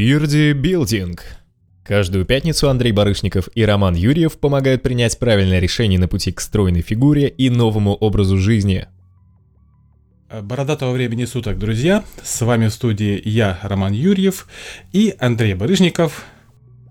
Бирди Билдинг. Каждую пятницу Андрей Барышников и Роман Юрьев помогают принять правильное решение на пути к стройной фигуре и новому образу жизни. Бородатого времени суток, друзья. С вами в студии я, Роман Юрьев, и Андрей Барышников.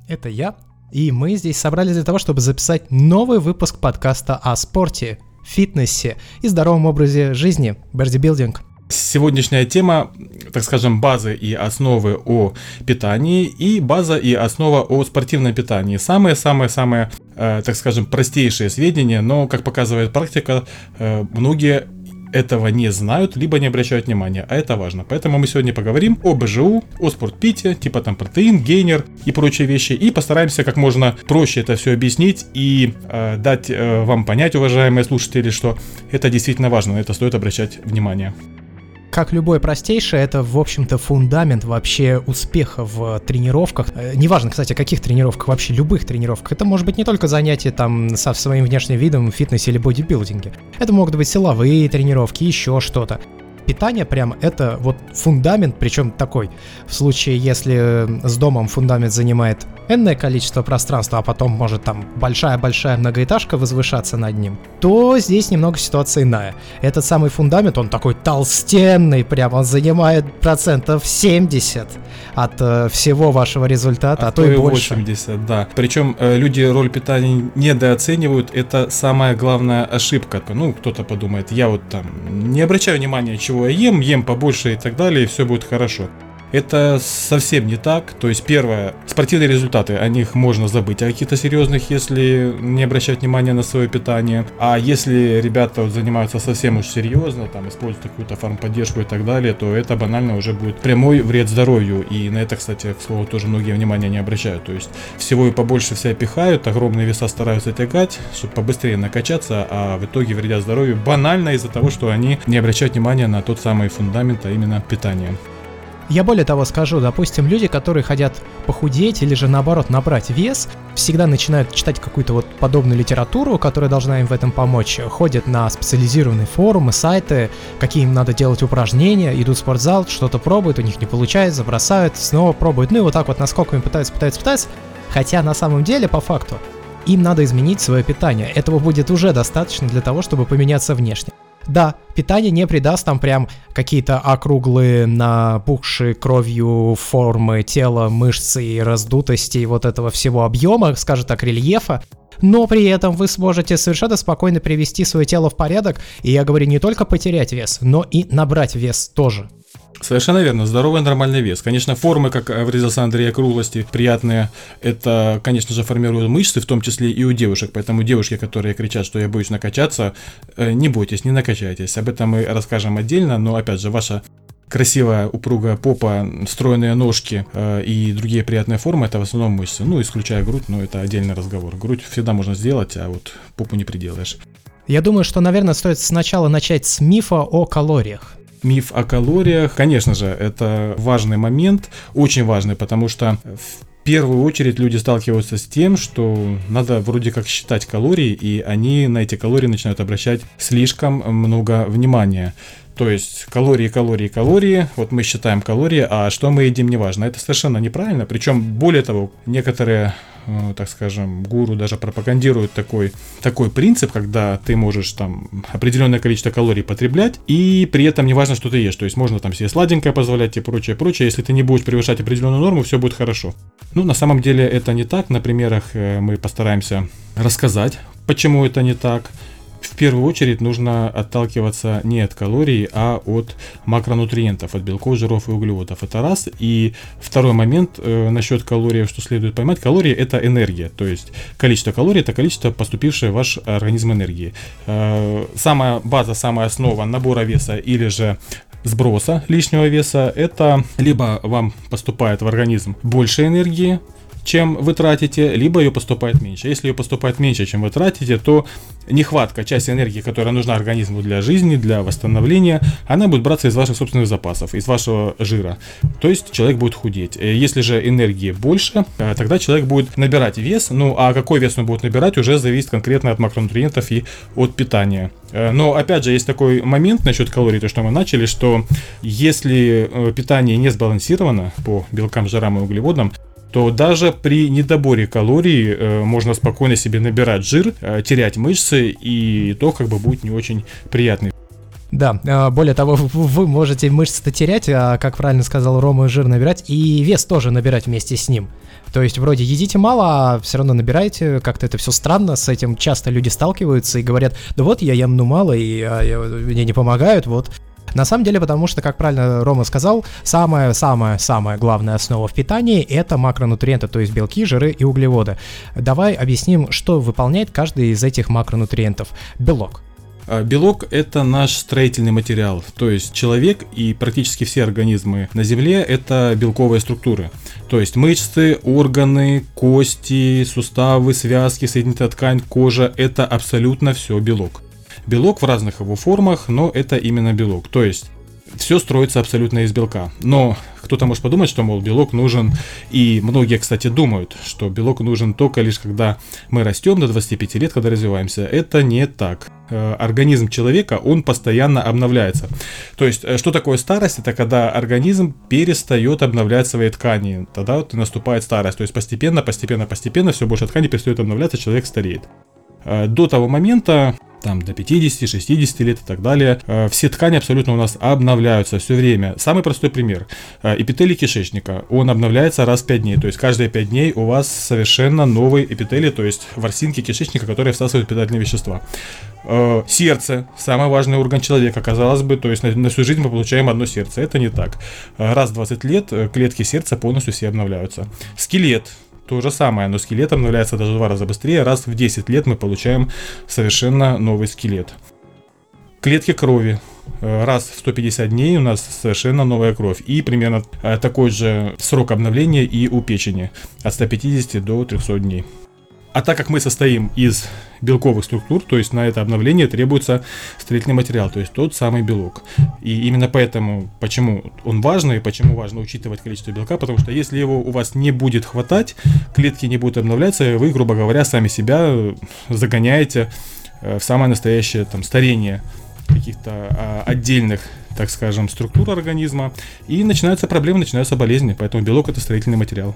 Это я. И мы здесь собрались для того, чтобы записать новый выпуск подкаста о спорте, фитнесе и здоровом образе жизни, бодибилдинг. Сегодняшняя тема, так скажем, базы и основы о питании и база и основа о спортивном питании. Самые-самые-самые, э, так скажем, простейшие сведения, но, как показывает практика, э, многие этого не знают, либо не обращают внимания, а это важно. Поэтому мы сегодня поговорим о БЖУ, о спортпите, типа там протеин, гейнер и прочие вещи, и постараемся как можно проще это все объяснить и э, дать э, вам понять, уважаемые слушатели, что это действительно важно, на это стоит обращать внимание как любое простейшее, это, в общем-то, фундамент вообще успеха в тренировках. Э, неважно, кстати, каких тренировках, вообще любых тренировках. Это может быть не только занятие там со своим внешним видом в фитнесе или бодибилдинге. Это могут быть силовые тренировки, еще что-то питание прям это вот фундамент, причем такой. В случае, если с домом фундамент занимает энное количество пространства, а потом может там большая-большая многоэтажка возвышаться над ним, то здесь немного ситуация иная. Этот самый фундамент, он такой толстенный, прям он занимает процентов 70 от э, всего вашего результата, а, а то и больше. 80, да. Причем э, люди роль питания недооценивают, это самая главная ошибка. Ну, кто-то подумает, я вот там не обращаю внимания, чего чего я ем, ем побольше и так далее, и все будет хорошо. Это совсем не так. То есть, первое, спортивные результаты, о них можно забыть, о каких-то серьезных, если не обращать внимания на свое питание. А если ребята занимаются совсем уж серьезно, там, используют какую-то фармподдержку и так далее, то это банально уже будет прямой вред здоровью. И на это, кстати, к слову, тоже многие внимания не обращают. То есть, всего и побольше все пихают, огромные веса стараются тягать, чтобы побыстрее накачаться, а в итоге вредят здоровью банально из-за того, что они не обращают внимания на тот самый фундамент, а именно питание. Я более того скажу, допустим, люди, которые хотят похудеть или же наоборот набрать вес, всегда начинают читать какую-то вот подобную литературу, которая должна им в этом помочь, ходят на специализированные форумы, сайты, какие им надо делать упражнения, идут в спортзал, что-то пробуют, у них не получается, бросают, снова пробуют, ну и вот так вот насколько им пытаются, пытаются, пытаются, хотя на самом деле, по факту, им надо изменить свое питание. Этого будет уже достаточно для того, чтобы поменяться внешне. Да, питание не придаст там прям какие-то округлые, напухшие кровью формы тела, мышцы и раздутости вот этого всего объема, скажем так, рельефа, но при этом вы сможете совершенно спокойно привести свое тело в порядок, и я говорю не только потерять вес, но и набрать вес тоже. Совершенно верно, здоровый нормальный вес. Конечно, формы, как выразился Андрей, округлости приятные, это, конечно же, формируют мышцы, в том числе и у девушек. Поэтому девушки, которые кричат, что я боюсь накачаться, э, не бойтесь, не накачайтесь. Об этом мы расскажем отдельно, но, опять же, ваша красивая упругая попа, стройные ножки э, и другие приятные формы, это в основном мышцы. Ну, исключая грудь, но это отдельный разговор. Грудь всегда можно сделать, а вот попу не приделаешь. Я думаю, что, наверное, стоит сначала начать с мифа о калориях миф о калориях, конечно же, это важный момент, очень важный, потому что в первую очередь люди сталкиваются с тем, что надо вроде как считать калории, и они на эти калории начинают обращать слишком много внимания. То есть калории, калории, калории. Вот мы считаем калории, а что мы едим, неважно. Это совершенно неправильно. Причем, более того, некоторые Э, так скажем, гуру даже пропагандирует такой, такой принцип, когда ты можешь там определенное количество калорий потреблять, и при этом не важно, что ты ешь. То есть можно там себе сладенькое позволять и прочее, прочее. Если ты не будешь превышать определенную норму, все будет хорошо. Ну, на самом деле это не так. На примерах э, мы постараемся рассказать, почему это не так первую очередь нужно отталкиваться не от калорий, а от макронутриентов, от белков, жиров и углеводов. Это раз. И второй момент э, насчет калорий, что следует поймать. Калории это энергия, то есть количество калорий это количество поступившей в ваш организм энергии. Э, самая база, самая основа набора веса или же сброса лишнего веса, это либо вам поступает в организм больше энергии, чем вы тратите, либо ее поступает меньше. Если ее поступает меньше, чем вы тратите, то нехватка части энергии, которая нужна организму для жизни, для восстановления, она будет браться из ваших собственных запасов, из вашего жира. То есть человек будет худеть. Э, если же энергии больше, э, тогда человек будет набирать вес. Ну а какой вес он будет набирать, уже зависит конкретно от макронутриентов и от питания. Э, но опять же, есть такой момент насчет калорий, то что мы начали, что если питание не сбалансировано по белкам, жирам и углеводам, то даже при недоборе калорий э, можно спокойно себе набирать жир, э, терять мышцы, и то как бы будет не очень приятный. Да, э, более того, вы можете мышцы-то терять, а, как правильно сказал Рома, жир набирать, и вес тоже набирать вместе с ним. То есть вроде едите мало, а все равно набираете, как-то это все странно, с этим часто люди сталкиваются и говорят, да вот я ем ну мало, и а, я, мне не помогают, вот на самом деле, потому что, как правильно Рома сказал, самая-самая-самая главная основа в питании – это макронутриенты, то есть белки, жиры и углеводы. Давай объясним, что выполняет каждый из этих макронутриентов. Белок. А, белок – это наш строительный материал, то есть человек и практически все организмы на Земле – это белковые структуры. То есть мышцы, органы, кости, суставы, связки, соединительная ткань, кожа – это абсолютно все белок белок в разных его формах, но это именно белок. То есть все строится абсолютно из белка. Но кто-то может подумать, что, мол, белок нужен, и многие, кстати, думают, что белок нужен только лишь когда мы растем до 25 лет, когда развиваемся. Это не так. Э, организм человека, он постоянно обновляется. То есть, э, что такое старость? Это когда организм перестает обновлять свои ткани. Тогда вот наступает старость. То есть, постепенно, постепенно, постепенно все больше ткани перестает обновляться, человек стареет. Э, до того момента там до 50, 60 лет и так далее. Э, все ткани абсолютно у нас обновляются все время. Самый простой пример. Э, эпителий кишечника. Он обновляется раз в 5 дней. То есть каждые 5 дней у вас совершенно новый эпителий, то есть ворсинки кишечника, которые всасывают питательные вещества. Э, сердце, самый важный орган человека, казалось бы, то есть на, на всю жизнь мы получаем одно сердце. Это не так. Раз в 20 лет клетки сердца полностью все обновляются. Скелет, то же самое, но скелет обновляется даже в два раза быстрее. Раз в 10 лет мы получаем совершенно новый скелет. Клетки крови. Э, раз в 150 дней у нас совершенно новая кровь. И примерно э, такой же срок обновления и у печени. От 150 до 300 дней. А так как мы состоим из белковых структур, то есть на это обновление требуется строительный материал, то есть тот самый белок. И именно поэтому, почему он важный, и почему важно учитывать количество белка, потому что если его у вас не будет хватать, клетки не будут обновляться, вы, грубо говоря, сами себя загоняете э, в самое настоящее там старение каких-то а, отдельных так скажем, структур организма, и начинаются проблемы, начинаются болезни, поэтому белок это строительный материал.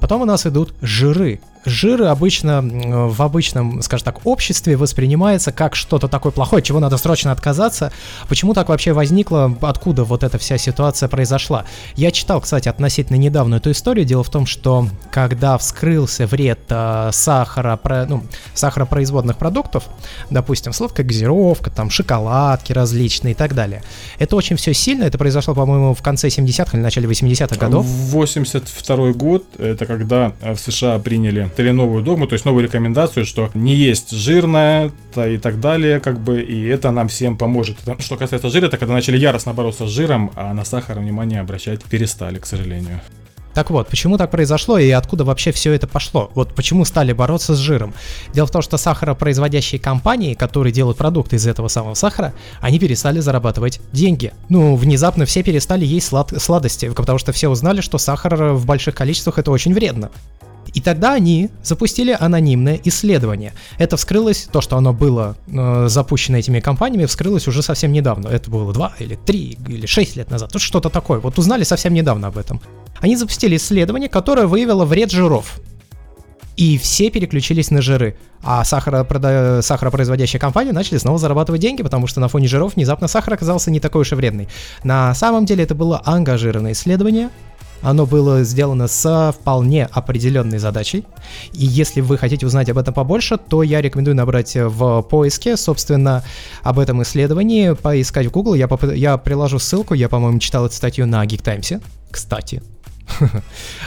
Потом у нас идут жиры жир обычно в обычном, скажем так, обществе воспринимается как что-то такое плохое, чего надо срочно отказаться. Почему так вообще возникло, откуда вот эта вся ситуация произошла? Я читал, кстати, относительно недавно эту историю. Дело в том, что когда вскрылся вред э, сахара, про, ну, сахаропроизводных продуктов, допустим, сладкая газировка, там, шоколадки различные и так далее, это очень все сильно, это произошло, по-моему, в конце 70-х или начале 80-х годов. 82 год, это когда в США приняли или новую догму, то есть новую рекомендацию, что не есть жирное и так далее, как бы, и это нам всем поможет. Что касается жира, это когда начали яростно бороться с жиром, а на сахар внимание обращать перестали, к сожалению. Так вот, почему так произошло и откуда вообще все это пошло? Вот почему стали бороться с жиром? Дело в том, что сахаропроизводящие компании, которые делают продукты из этого самого сахара, они перестали зарабатывать деньги. Ну, внезапно все перестали есть слад- сладости, потому что все узнали, что сахар в больших количествах это очень вредно. И тогда они запустили анонимное исследование. Это вскрылось, то, что оно было э, запущено этими компаниями, вскрылось уже совсем недавно. Это было 2 или 3 или 6 лет назад. Тут что-то такое. Вот узнали совсем недавно об этом. Они запустили исследование, которое выявило вред жиров. И все переключились на жиры. А сахаропрода... сахаропроизводящие компании начали снова зарабатывать деньги, потому что на фоне жиров внезапно сахар оказался не такой уж и вредный. На самом деле это было ангажированное исследование, оно было сделано со вполне определенной задачей. И если вы хотите узнать об этом побольше, то я рекомендую набрать в поиске, собственно, об этом исследовании, поискать в Google. Я, поп- я приложу ссылку, я, по-моему, читал эту статью на Geek Times, кстати.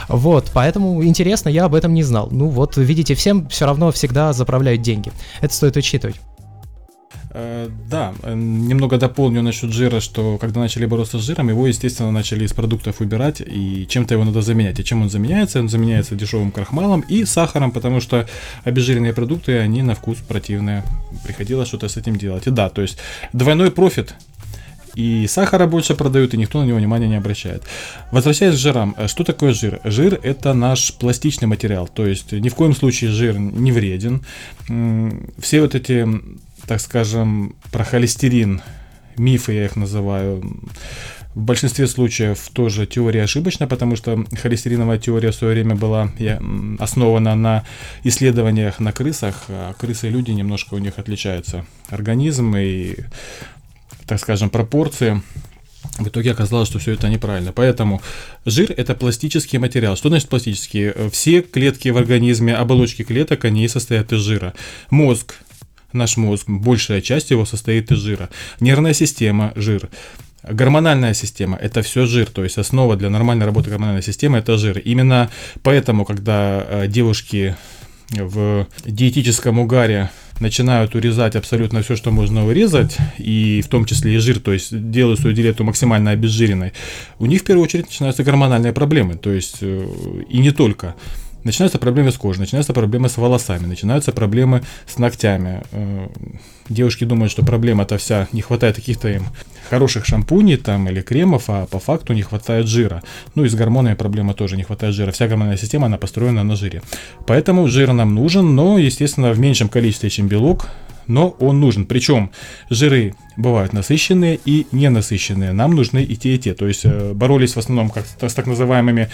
Вот, поэтому интересно, я об этом не знал. Ну вот, видите, всем все равно всегда заправляют деньги. Это стоит учитывать. Э, да, э, немного дополню насчет жира, что когда начали бороться с жиром, его, естественно, начали из продуктов убирать, и чем-то его надо заменять. И чем он заменяется? Он заменяется дешевым крахмалом и сахаром, потому что обезжиренные продукты, они на вкус противные. Приходилось что-то с этим делать. И да, то есть двойной профит и сахара больше продают, и никто на него внимания не обращает. Возвращаясь к жирам, э, что такое жир? Жир это наш пластичный материал, то есть ни в коем случае жир не вреден. Все вот эти, так скажем, про холестерин, мифы я их называю, в большинстве случаев тоже теория ошибочна, потому что холестериновая теория в свое время была основана на исследованиях на крысах, а крысы и люди немножко у них отличаются организм и так скажем, пропорции, в итоге оказалось, что все это неправильно. Поэтому жир – это пластический материал. Что значит пластический? Все клетки в организме, оболочки клеток, они состоят из жира. Мозг, наш мозг, большая часть его состоит из жира. Нервная система – жир. Гормональная система – это все жир, то есть основа для нормальной работы гормональной системы – это жир. Именно поэтому, когда э, девушки в диетическом угаре начинают урезать абсолютно все, что можно урезать, и в том числе и жир, то есть делают свою диету максимально обезжиренной, у них в первую очередь начинаются гормональные проблемы, то есть э, и не только. Начинаются проблемы с кожей, начинаются проблемы с волосами, начинаются проблемы с ногтями. Э, девушки думают, что проблема-то вся, не хватает каких-то им хороших шампуней там или кремов, а по факту не хватает жира. Ну и с гормонами проблема тоже не хватает жира. Вся гормональная система, она построена на жире. Поэтому жир нам нужен, но, естественно, в меньшем количестве, чем белок, но он нужен. Причем жиры бывают насыщенные и ненасыщенные. Нам нужны и те, и те. То есть э, боролись в основном как с так называемыми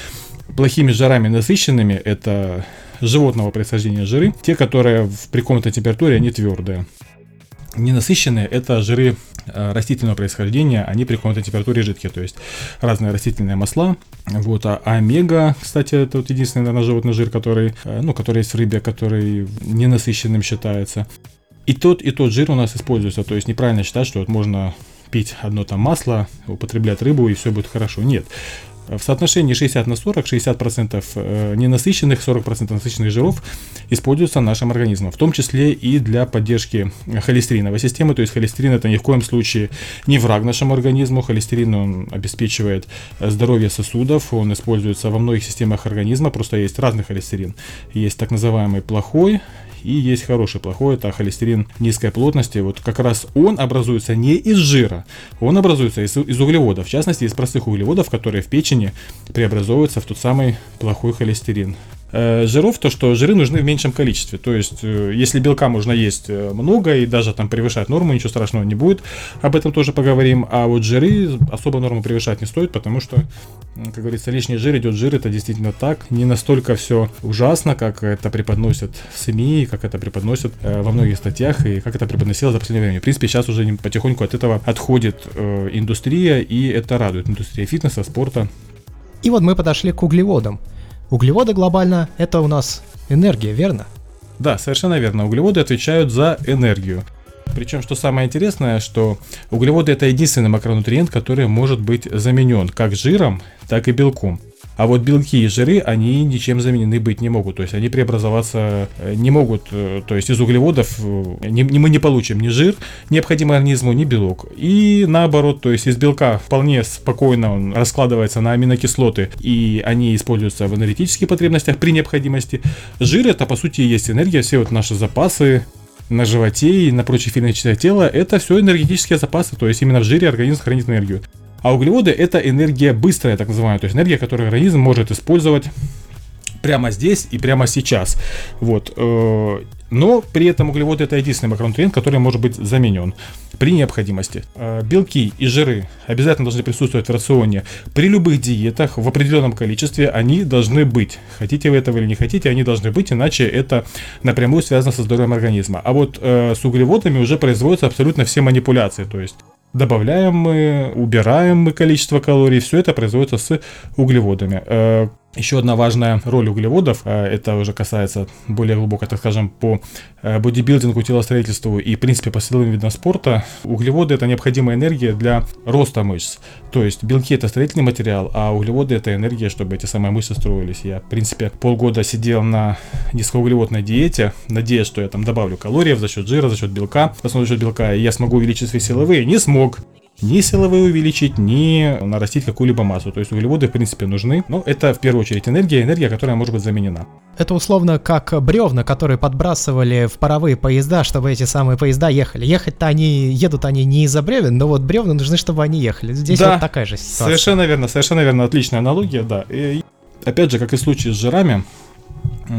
плохими жирами насыщенными. Это животного происхождения жиры. Те, которые при комнатной температуре, они твердые. Ненасыщенные – это жиры э, растительного происхождения, они при комнатной температуре жидкие, то есть разные растительные масла. Вот, а омега, кстати, это вот единственный, наверное, животный жир, который, э, ну, который есть в рыбе, который ненасыщенным считается и тот, и тот жир у нас используется. То есть неправильно считать, что вот можно пить одно там масло, употреблять рыбу и все будет хорошо. Нет. В соотношении 60 на 40, 60% э, ненасыщенных, 40% насыщенных жиров используются нашим организмом, в том числе и для поддержки холестериновой системы. То есть холестерин это ни в коем случае не враг нашему организму. Холестерин он обеспечивает здоровье сосудов, он используется во многих системах организма, просто есть разный холестерин. Есть так называемый плохой и есть хороший, плохой, это холестерин низкой плотности. Вот как раз он образуется не из жира, он образуется из, из углеводов, в частности из простых углеводов, которые в печени преобразовываются в тот самый плохой холестерин. Э, жиров, то что жиры нужны в меньшем количестве. То есть, э, если белка можно есть э, много и даже там превышать норму, ничего страшного не будет. Об этом тоже поговорим. А вот жиры особо норму превышать не стоит, потому что, как говорится, лишний жир идет жир, это действительно так. Не настолько все ужасно, как это преподносят в СМИ, как это преподносят во многих статьях и как это преподносилось за последнее время. В принципе, сейчас уже потихоньку от этого отходит индустрия, и это радует. Индустрия фитнеса, спорта. И вот мы подошли к углеводам. Углеводы глобально — это у нас энергия, верно? Да, совершенно верно. Углеводы отвечают за энергию. Причем, что самое интересное, что углеводы это единственный макронутриент, который может быть заменен как жиром, так и белком. А вот белки и жиры, они ничем заменены быть не могут. То есть они преобразоваться э, не могут. Э, то есть из углеводов э, не, мы не получим ни жир, необходимый организму, ни белок. И наоборот, то есть из белка вполне спокойно он раскладывается на аминокислоты, и они используются в энергетических потребностях при необходимости. Жир это по сути и есть энергия, все вот наши запасы, на животе и на прочих филиях тела, это все энергетические запасы, то есть именно в жире организм хранит энергию. А углеводы это энергия быстрая, так называемая, то есть энергия, которую организм может использовать прямо здесь и прямо сейчас. Вот. Э, но при этом углеводы это единственный макронутриент, который может быть заменен при необходимости. Э, белки и жиры обязательно должны присутствовать в рационе. При любых диетах в определенном количестве они должны быть. Хотите вы этого или не хотите, они должны быть, иначе это напрямую связано со здоровьем организма. А вот э, с углеводами уже производятся абсолютно все манипуляции. То есть добавляем мы, убираем мы количество калорий, все это производится с углеводами. Еще одна важная роль углеводов, э, это уже касается более глубоко, так скажем, по э, бодибилдингу, телостроительству и, в принципе, по силовым видам спорта. Углеводы – это необходимая энергия для роста мышц. То есть белки – это строительный материал, а углеводы – это энергия, чтобы эти самые мышцы строились. Я, в принципе, полгода сидел на низкоуглеводной диете, надеясь, что я там добавлю калорий за счет жира, за счет белка, в основном за счет белка, и я смогу увеличить свои силовые. Не смог ни силовые увеличить, ни нарастить какую-либо массу. То есть углеводы, в принципе, нужны. Но это в первую очередь энергия, энергия, которая может быть заменена. Это условно как бревна, которые подбрасывали в паровые поезда, чтобы эти самые поезда ехали. Ехать-то они, едут они не из-за бревен, но вот бревна нужны, чтобы они ехали. Здесь да, вот такая же ситуация. Совершенно верно, совершенно верно, отличная аналогия, да. И опять же, как и в случае с жирами,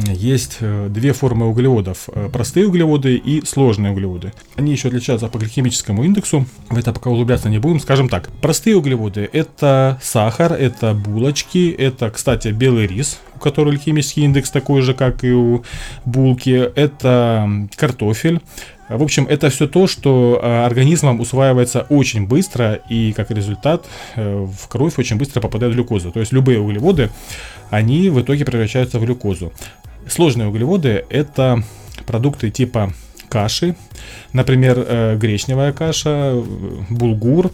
есть э, две формы углеводов. Э, простые углеводы и сложные углеводы. Они еще отличаются по гликемическому индексу. В это пока углубляться не будем. Скажем так, простые углеводы – это сахар, это булочки, это, кстати, белый рис, у которого гликемический индекс такой же, как и у булки. Это картофель. В общем, это все то, что э, организмом усваивается очень быстро, и как результат в кровь очень быстро попадает глюкоза. То есть любые углеводы, они в итоге превращаются в глюкозу. Сложные углеводы – это продукты типа каши, например, э, гречневая каша, булгур,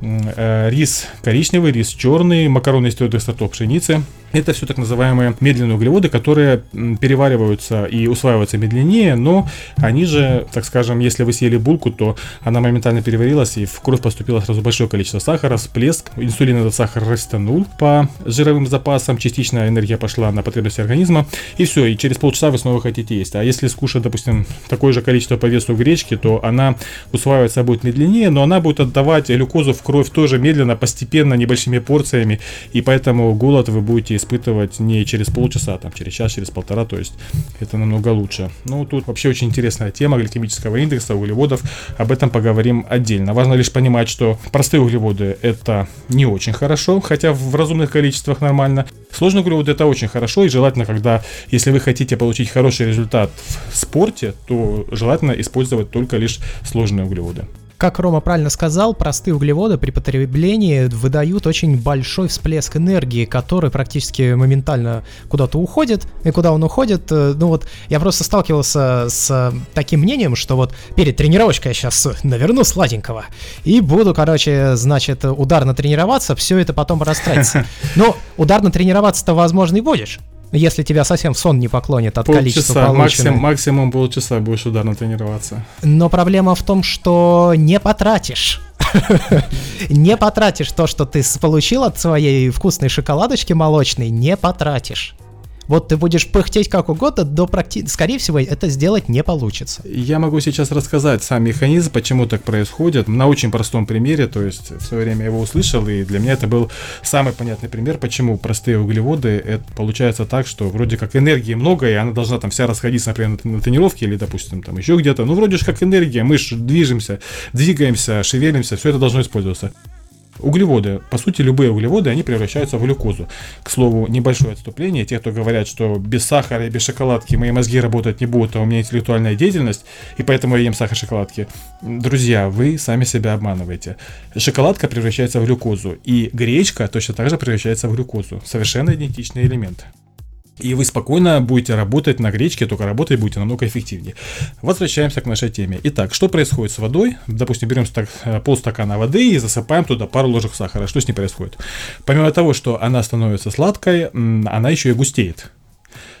э, рис коричневый, рис черный, макароны из твердых сортов пшеницы – это все так называемые медленные углеводы, которые перевариваются и усваиваются медленнее, но они же, так скажем, если вы съели булку, то она моментально переварилась и в кровь поступило сразу большое количество сахара, всплеск, инсулин этот сахар растянул по жировым запасам, частичная энергия пошла на потребности организма, и все, и через полчаса вы снова хотите есть. А если скушать, допустим, такое же количество по весу гречки, то она усваивается будет медленнее, но она будет отдавать глюкозу в кровь тоже медленно, постепенно, небольшими порциями, и поэтому голод вы будете испытывать не через полчаса, а там через час, через полтора, то есть это намного лучше. Ну, тут вообще очень интересная тема гликемического индекса, углеводов, об этом поговорим отдельно. Важно лишь понимать, что простые углеводы это не очень хорошо, хотя в разумных количествах нормально. Сложные углеводы это очень хорошо, и желательно, когда, если вы хотите получить хороший результат в спорте, то желательно использовать только лишь сложные углеводы. Как Рома правильно сказал, простые углеводы при потреблении выдают очень большой всплеск энергии, который практически моментально куда-то уходит. И куда он уходит, э, ну вот я просто сталкивался с таким мнением, что вот перед тренировочкой я сейчас наверну сладенького и буду, короче, значит, ударно тренироваться, все это потом растратится. Но ударно тренироваться-то, возможно, и будешь. Если тебя совсем в сон не поклонит от полчаса, количества полученной. Максим, максимум полчаса будешь ударно тренироваться. Но проблема в том, что не потратишь. Не потратишь то, что ты получил от своей вкусной шоколадочки молочной, не потратишь. Вот ты будешь пыхтеть как угодно, но практи... скорее всего это сделать не получится. Я могу сейчас рассказать сам механизм, почему так происходит, на очень простом примере, то есть в свое время я его услышал, и для меня это был самый понятный пример, почему простые углеводы, это получается так, что вроде как энергии много, и она должна там вся расходиться, например, на, тренировке или, допустим, там еще где-то, ну вроде же как энергия, мы же движемся, двигаемся, шевелимся, все это должно использоваться. Углеводы, по сути, любые углеводы, они превращаются в глюкозу. К слову, небольшое отступление. Те, кто говорят, что без сахара и без шоколадки мои мозги работать не будут, а у меня интеллектуальная деятельность, и поэтому я ем сахар шоколадки. Друзья, вы сами себя обманываете. Шоколадка превращается в глюкозу, и гречка точно так же превращается в глюкозу. Совершенно идентичный элемент и вы спокойно будете работать на гречке, только работать будете намного эффективнее. Возвращаемся к нашей теме. Итак, что происходит с водой? Допустим, берем стак, э, полстакана воды и засыпаем туда пару ложек сахара. Что с ней происходит? Помимо того, что она становится сладкой, она еще и густеет.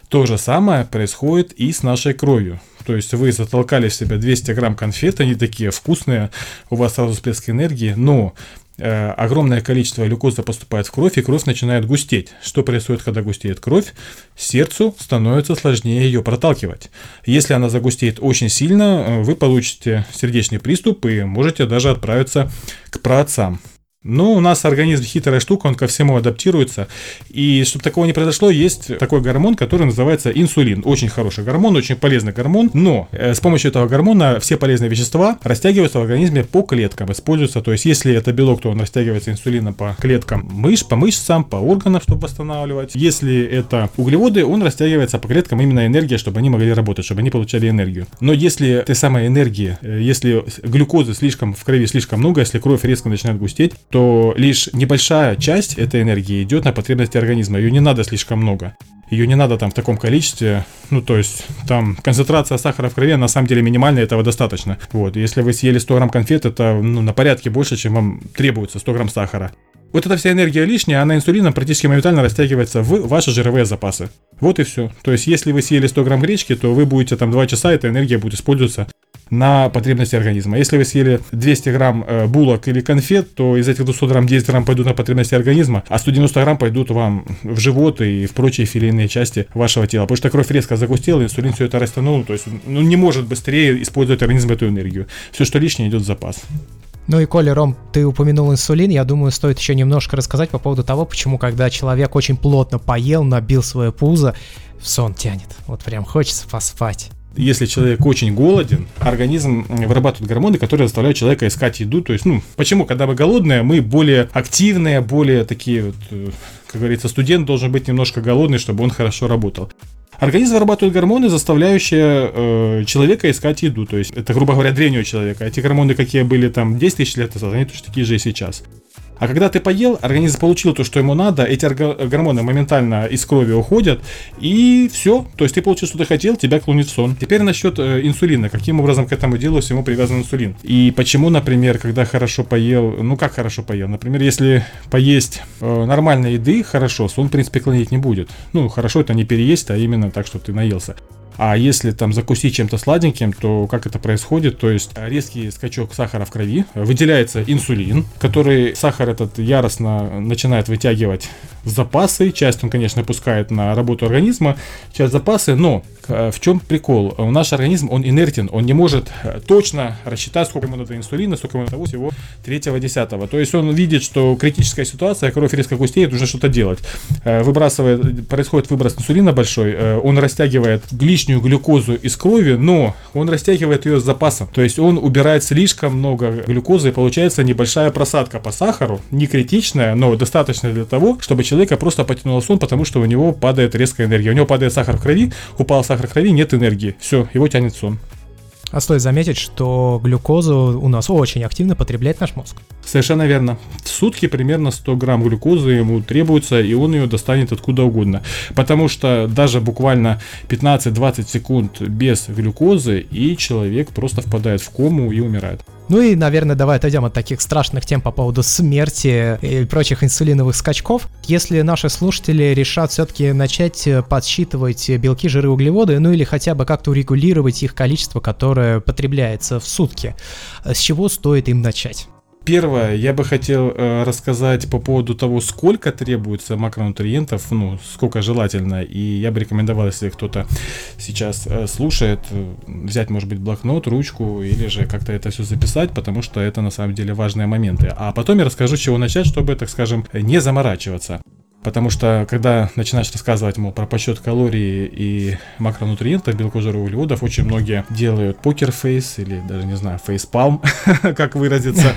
То же самое происходит и с нашей кровью. То есть вы затолкали в себя 200 грамм конфет, они такие вкусные, у вас сразу всплеск энергии, но огромное количество глюкозы поступает в кровь, и кровь начинает густеть. Что происходит, когда густеет кровь? Сердцу становится сложнее ее проталкивать. Если она загустеет очень сильно, э, вы получите сердечный приступ и можете даже отправиться к праотцам. Ну, у нас организм хитрая штука, он ко всему адаптируется. И чтобы такого не произошло, есть такой гормон, который называется инсулин. Очень хороший гормон, очень полезный гормон. Но э, с помощью этого гормона все полезные вещества растягиваются в организме по клеткам, используются. То есть, если это белок, то он растягивается инсулином по клеткам мышц, по мышцам, по органам, чтобы восстанавливать. Если это углеводы, он растягивается по клеткам именно энергия, чтобы они могли работать, чтобы они получали энергию. Но если этой самой энергии, э, если глюкозы слишком в крови слишком много, если кровь резко начинает густеть, то лишь небольшая часть этой энергии идет на потребности организма. Ее не надо слишком много. Ее не надо там в таком количестве. Ну, то есть, там концентрация сахара в крови на самом деле минимальная, этого достаточно. Вот, если вы съели 100 грамм конфет, это ну, на порядке больше, чем вам требуется 100 грамм сахара. Вот эта вся энергия лишняя, она инсулином практически моментально растягивается в ваши жировые запасы. Вот и все. То есть, если вы съели 100 грамм гречки, то вы будете там 2 часа, эта энергия будет использоваться на потребности организма. Если вы съели 200 грамм э, булок или конфет, то из этих 200 грамм 10 грамм пойдут на потребности организма, а 190 грамм пойдут вам в живот и в прочие филейные части вашего тела. Потому что кровь резко загустела, инсулин все это растянул, то есть ну, не может быстрее использовать организм эту энергию. Все, что лишнее, идет в запас. Ну и, Коля, Ром, ты упомянул инсулин, я думаю, стоит еще немножко рассказать по поводу того, почему, когда человек очень плотно поел, набил свое пузо, в сон тянет. Вот прям хочется поспать если человек очень голоден, организм вырабатывает гормоны, которые заставляют человека искать еду. То есть, ну, почему, когда мы голодные, мы более активные, более такие вот, э, как говорится, студент должен быть немножко голодный, чтобы он хорошо работал. Организм вырабатывает гормоны, заставляющие э, человека искать еду. То есть, это, грубо говоря, древнего человека. Эти гормоны, какие были там 10 тысяч лет назад, они точно такие же и сейчас. А когда ты поел, организм получил то, что ему надо, эти гормоны моментально из крови уходят, и все. То есть ты получил, что ты хотел, тебя клонит в сон. Теперь насчет э, инсулина. Каким образом к этому делу всему привязан инсулин? И почему, например, когда хорошо поел, ну как хорошо поел? Например, если поесть э, нормальной еды хорошо, сон, в принципе, клонить не будет. Ну, хорошо это не переесть, а именно так, что ты наелся. А если там закусить чем-то сладеньким, то как это происходит? То есть резкий скачок сахара в крови, выделяется инсулин, который сахар этот яростно начинает вытягивать запасы. Часть он, конечно, пускает на работу организма, часть запасы, но Э, в чем прикол? Э, наш организм, он инертен, он не может э, точно рассчитать, сколько ему надо инсулина, сколько ему надо всего третьего, десятого. То есть он видит, что критическая ситуация, кровь резко густеет, нужно что-то делать. Выбрасывает, происходит выброс инсулина большой, он растягивает лишнюю глюкозу из крови, но он растягивает ее с запасом. То есть он убирает слишком много глюкозы, и получается небольшая просадка по сахару, не критичная, но достаточно для того, чтобы человека просто потянуло сон, потому что у него падает резкая энергия. У него падает сахар в крови, упал сахар в крови, нет энергии. Все, его тянет сон. А стоит заметить, что глюкозу у нас очень активно потребляет наш мозг. Совершенно верно. В сутки примерно 100 грамм глюкозы ему требуется, и он ее достанет откуда угодно. Потому что даже буквально 15-20 секунд без глюкозы, и человек просто впадает в кому и умирает. Ну и, наверное, давай отойдем от таких страшных тем по поводу смерти и прочих инсулиновых скачков. Если наши слушатели решат все-таки начать подсчитывать белки, жиры, углеводы, ну или хотя бы как-то урегулировать их количество, которое потребляется в сутки, с чего стоит им начать? Первое, я бы хотел э, рассказать по поводу того, сколько требуется макронутриентов, ну, сколько желательно. И я бы рекомендовал, если кто-то сейчас э, слушает, э, взять, может быть, блокнот, ручку или же как-то это все записать, потому что это на самом деле важные моменты. А потом я расскажу, с чего начать, чтобы, так скажем, не заморачиваться. Потому что, когда начинаешь рассказывать, мол, про подсчет калорий и макронутриентов, белков, жиров, углеводов, очень многие делают покер-фейс или даже, не знаю, фейспалм, как выразиться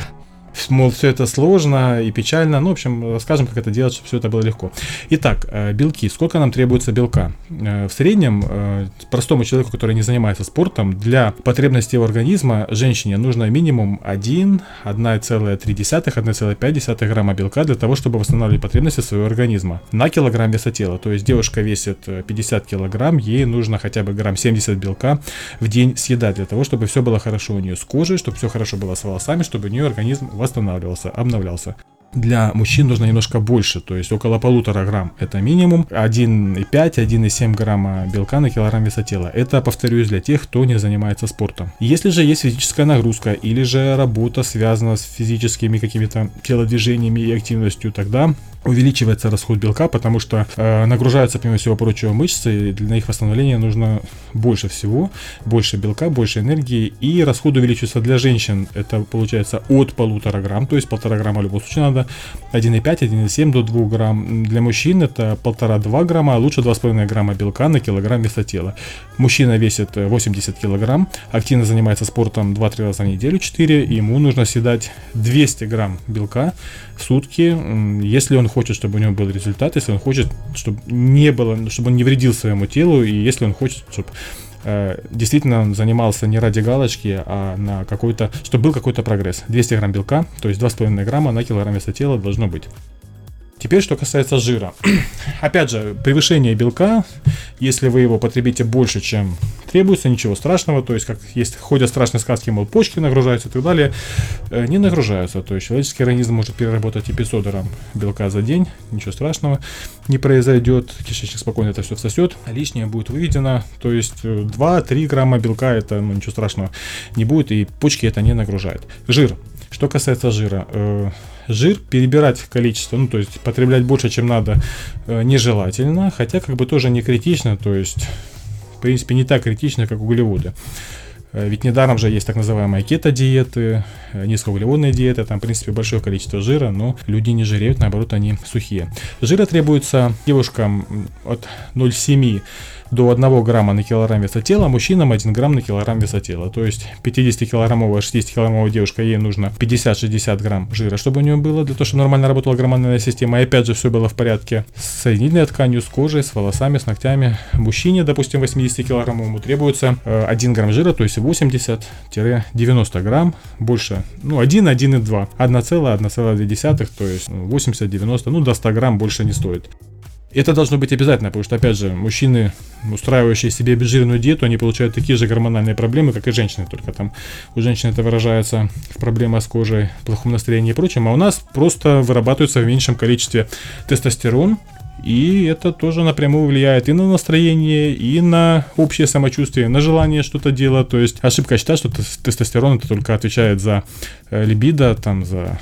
мол, все это сложно и печально. Ну, в общем, расскажем, как это делать, чтобы все это было легко. Итак, э, белки. Сколько нам требуется белка? Э, в среднем э, простому человеку, который не занимается спортом, для потребностей его организма женщине нужно минимум 1, 1,3-1,5 грамма белка для того, чтобы восстанавливать потребности своего организма на килограмм веса тела. То есть девушка весит 50 килограмм, ей нужно хотя бы грамм 70 белка в день съедать для того, чтобы все было хорошо у нее с кожей, чтобы все хорошо было с волосами, чтобы у нее организм восстанавливался, обновлялся. Для мужчин нужно немножко больше, то есть около полутора грамм. Это минимум 1,5-1,7 грамма белка на килограмм веса тела. Это, повторюсь, для тех, кто не занимается спортом. Если же есть физическая нагрузка или же работа связана с физическими какими-то телодвижениями и активностью, тогда увеличивается расход белка, потому что э, нагружаются, помимо всего прочего, мышцы, и для их восстановления нужно больше всего, больше белка, больше энергии, и расход увеличивается для женщин, это получается от полутора грамм, то есть полтора грамма в любом случае надо, 1,5, 1,7 до 2 грамм. Для мужчин это полтора-два грамма, а лучше 2,5 грамма белка на килограмм веса тела. Мужчина весит 80 килограмм, активно занимается спортом 2-3 раза в неделю, 4, ему нужно съедать 200 грамм белка в сутки, если он хочет, чтобы у него был результат, если он хочет, чтобы не было, чтобы он не вредил своему телу, и если он хочет, чтобы э, действительно занимался не ради галочки, а на какой-то, чтобы был какой-то прогресс. 200 грамм белка, то есть 2,5 грамма на килограмм веса тела должно быть. Теперь, что касается жира. Опять же, превышение белка, если вы его потребите больше, чем требуется, ничего страшного. То есть, как есть ходят страшные сказки, мол, почки нагружаются и так далее, э, не нагружаются. То есть, человеческий организм может переработать и 500 грамм белка за день, ничего страшного не произойдет. Кишечник спокойно это все всосет, лишнее будет выведено. То есть, 2-3 грамма белка, это ну, ничего страшного не будет, и почки это не нагружает. Жир. Что касается жира, э, жир перебирать количество, ну то есть потреблять больше, чем надо, э, нежелательно, хотя как бы тоже не критично, то есть в принципе не так критично, как углеводы. Э, ведь недаром же есть так называемые кето-диеты, э, низкоуглеводные диеты, там, в принципе, большое количество жира, но люди не жиреют, наоборот, они сухие. Жира требуется девушкам от 0,7 до 1 грамма на килограмм веса тела, мужчинам 1 грамм на килограмм веса тела. То есть 50-килограммовая, 60-килограммовая девушка, ей нужно 50-60 грамм жира, чтобы у нее было, для того, чтобы нормально работала гормональная система. И опять же, все было в порядке с соединительной тканью, с кожей, с волосами, с ногтями. Мужчине, допустим, 80-килограммовому требуется 1 э, грамм жира, то есть 80-90 грамм, больше, ну, 1, 1,2, 1,1,2, то есть 80-90, ну, до 100 грамм больше не стоит. Это должно быть обязательно, потому что, опять же, мужчины, устраивающие себе обезжиренную диету, они получают такие же гормональные проблемы, как и женщины, только там у женщин это выражается в проблемах с кожей, плохом настроении и прочем, а у нас просто вырабатывается в меньшем количестве тестостерон, и это тоже напрямую влияет и на настроение, и на общее самочувствие, на желание что-то делать. То есть ошибка считать, что тестостерон это только отвечает за э, либидо, там, за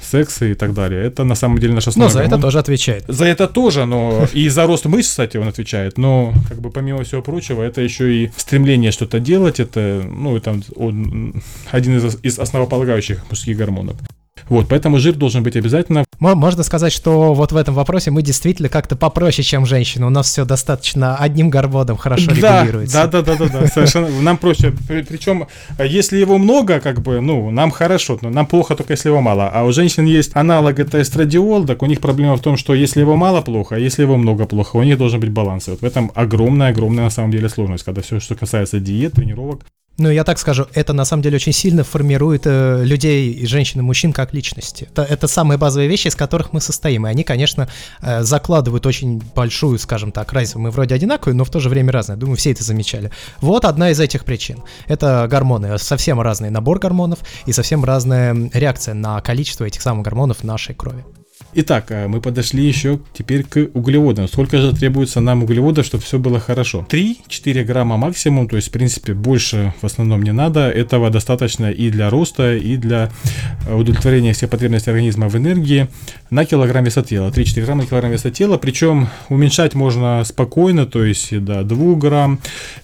секса и так далее. Это на самом деле наша основа. Но за это тоже отвечает. За это тоже, но и за рост мышц, кстати, он отвечает. Но, как бы, помимо всего прочего, это еще и стремление что-то делать. Это, ну, это он, один из, из основополагающих мужских гормонов. Вот, поэтому жир должен быть обязательно. Можно сказать, что вот в этом вопросе мы действительно как-то попроще, чем женщины. У нас все достаточно одним гормоном хорошо да, регулируется. Да, да, да, да, да, совершенно. Нам проще. Причем, если его много, как бы, ну, нам хорошо, но нам плохо только если его мало. А у женщин есть аналог это эстрадиол, так у них проблема в том, что если его мало, плохо, а если его много, плохо. У них должен быть баланс. И вот в этом огромная-огромная на самом деле сложность, когда все, что касается диет, тренировок, ну, я так скажу, это на самом деле очень сильно формирует э, людей, и женщин, и мужчин как личности. Это, это самые базовые вещи, из которых мы состоим. И они, конечно, э, закладывают очень большую, скажем так, разницу. Мы вроде одинаковые, но в то же время разные. Думаю, все это замечали. Вот одна из этих причин. Это гормоны. Совсем разный набор гормонов и совсем разная реакция на количество этих самых гормонов в нашей крови. Итак, э, мы подошли еще теперь к углеводам. Сколько же требуется нам углеводов, чтобы все было хорошо? 3-4 грамма максимум, то есть, в принципе, больше в основном не надо. Этого достаточно и для роста, и для э, удовлетворения всех потребностей организма в энергии на килограмм веса тела. 3-4 грамма на килограмм веса тела, причем уменьшать можно спокойно, то есть и до 2 грамм,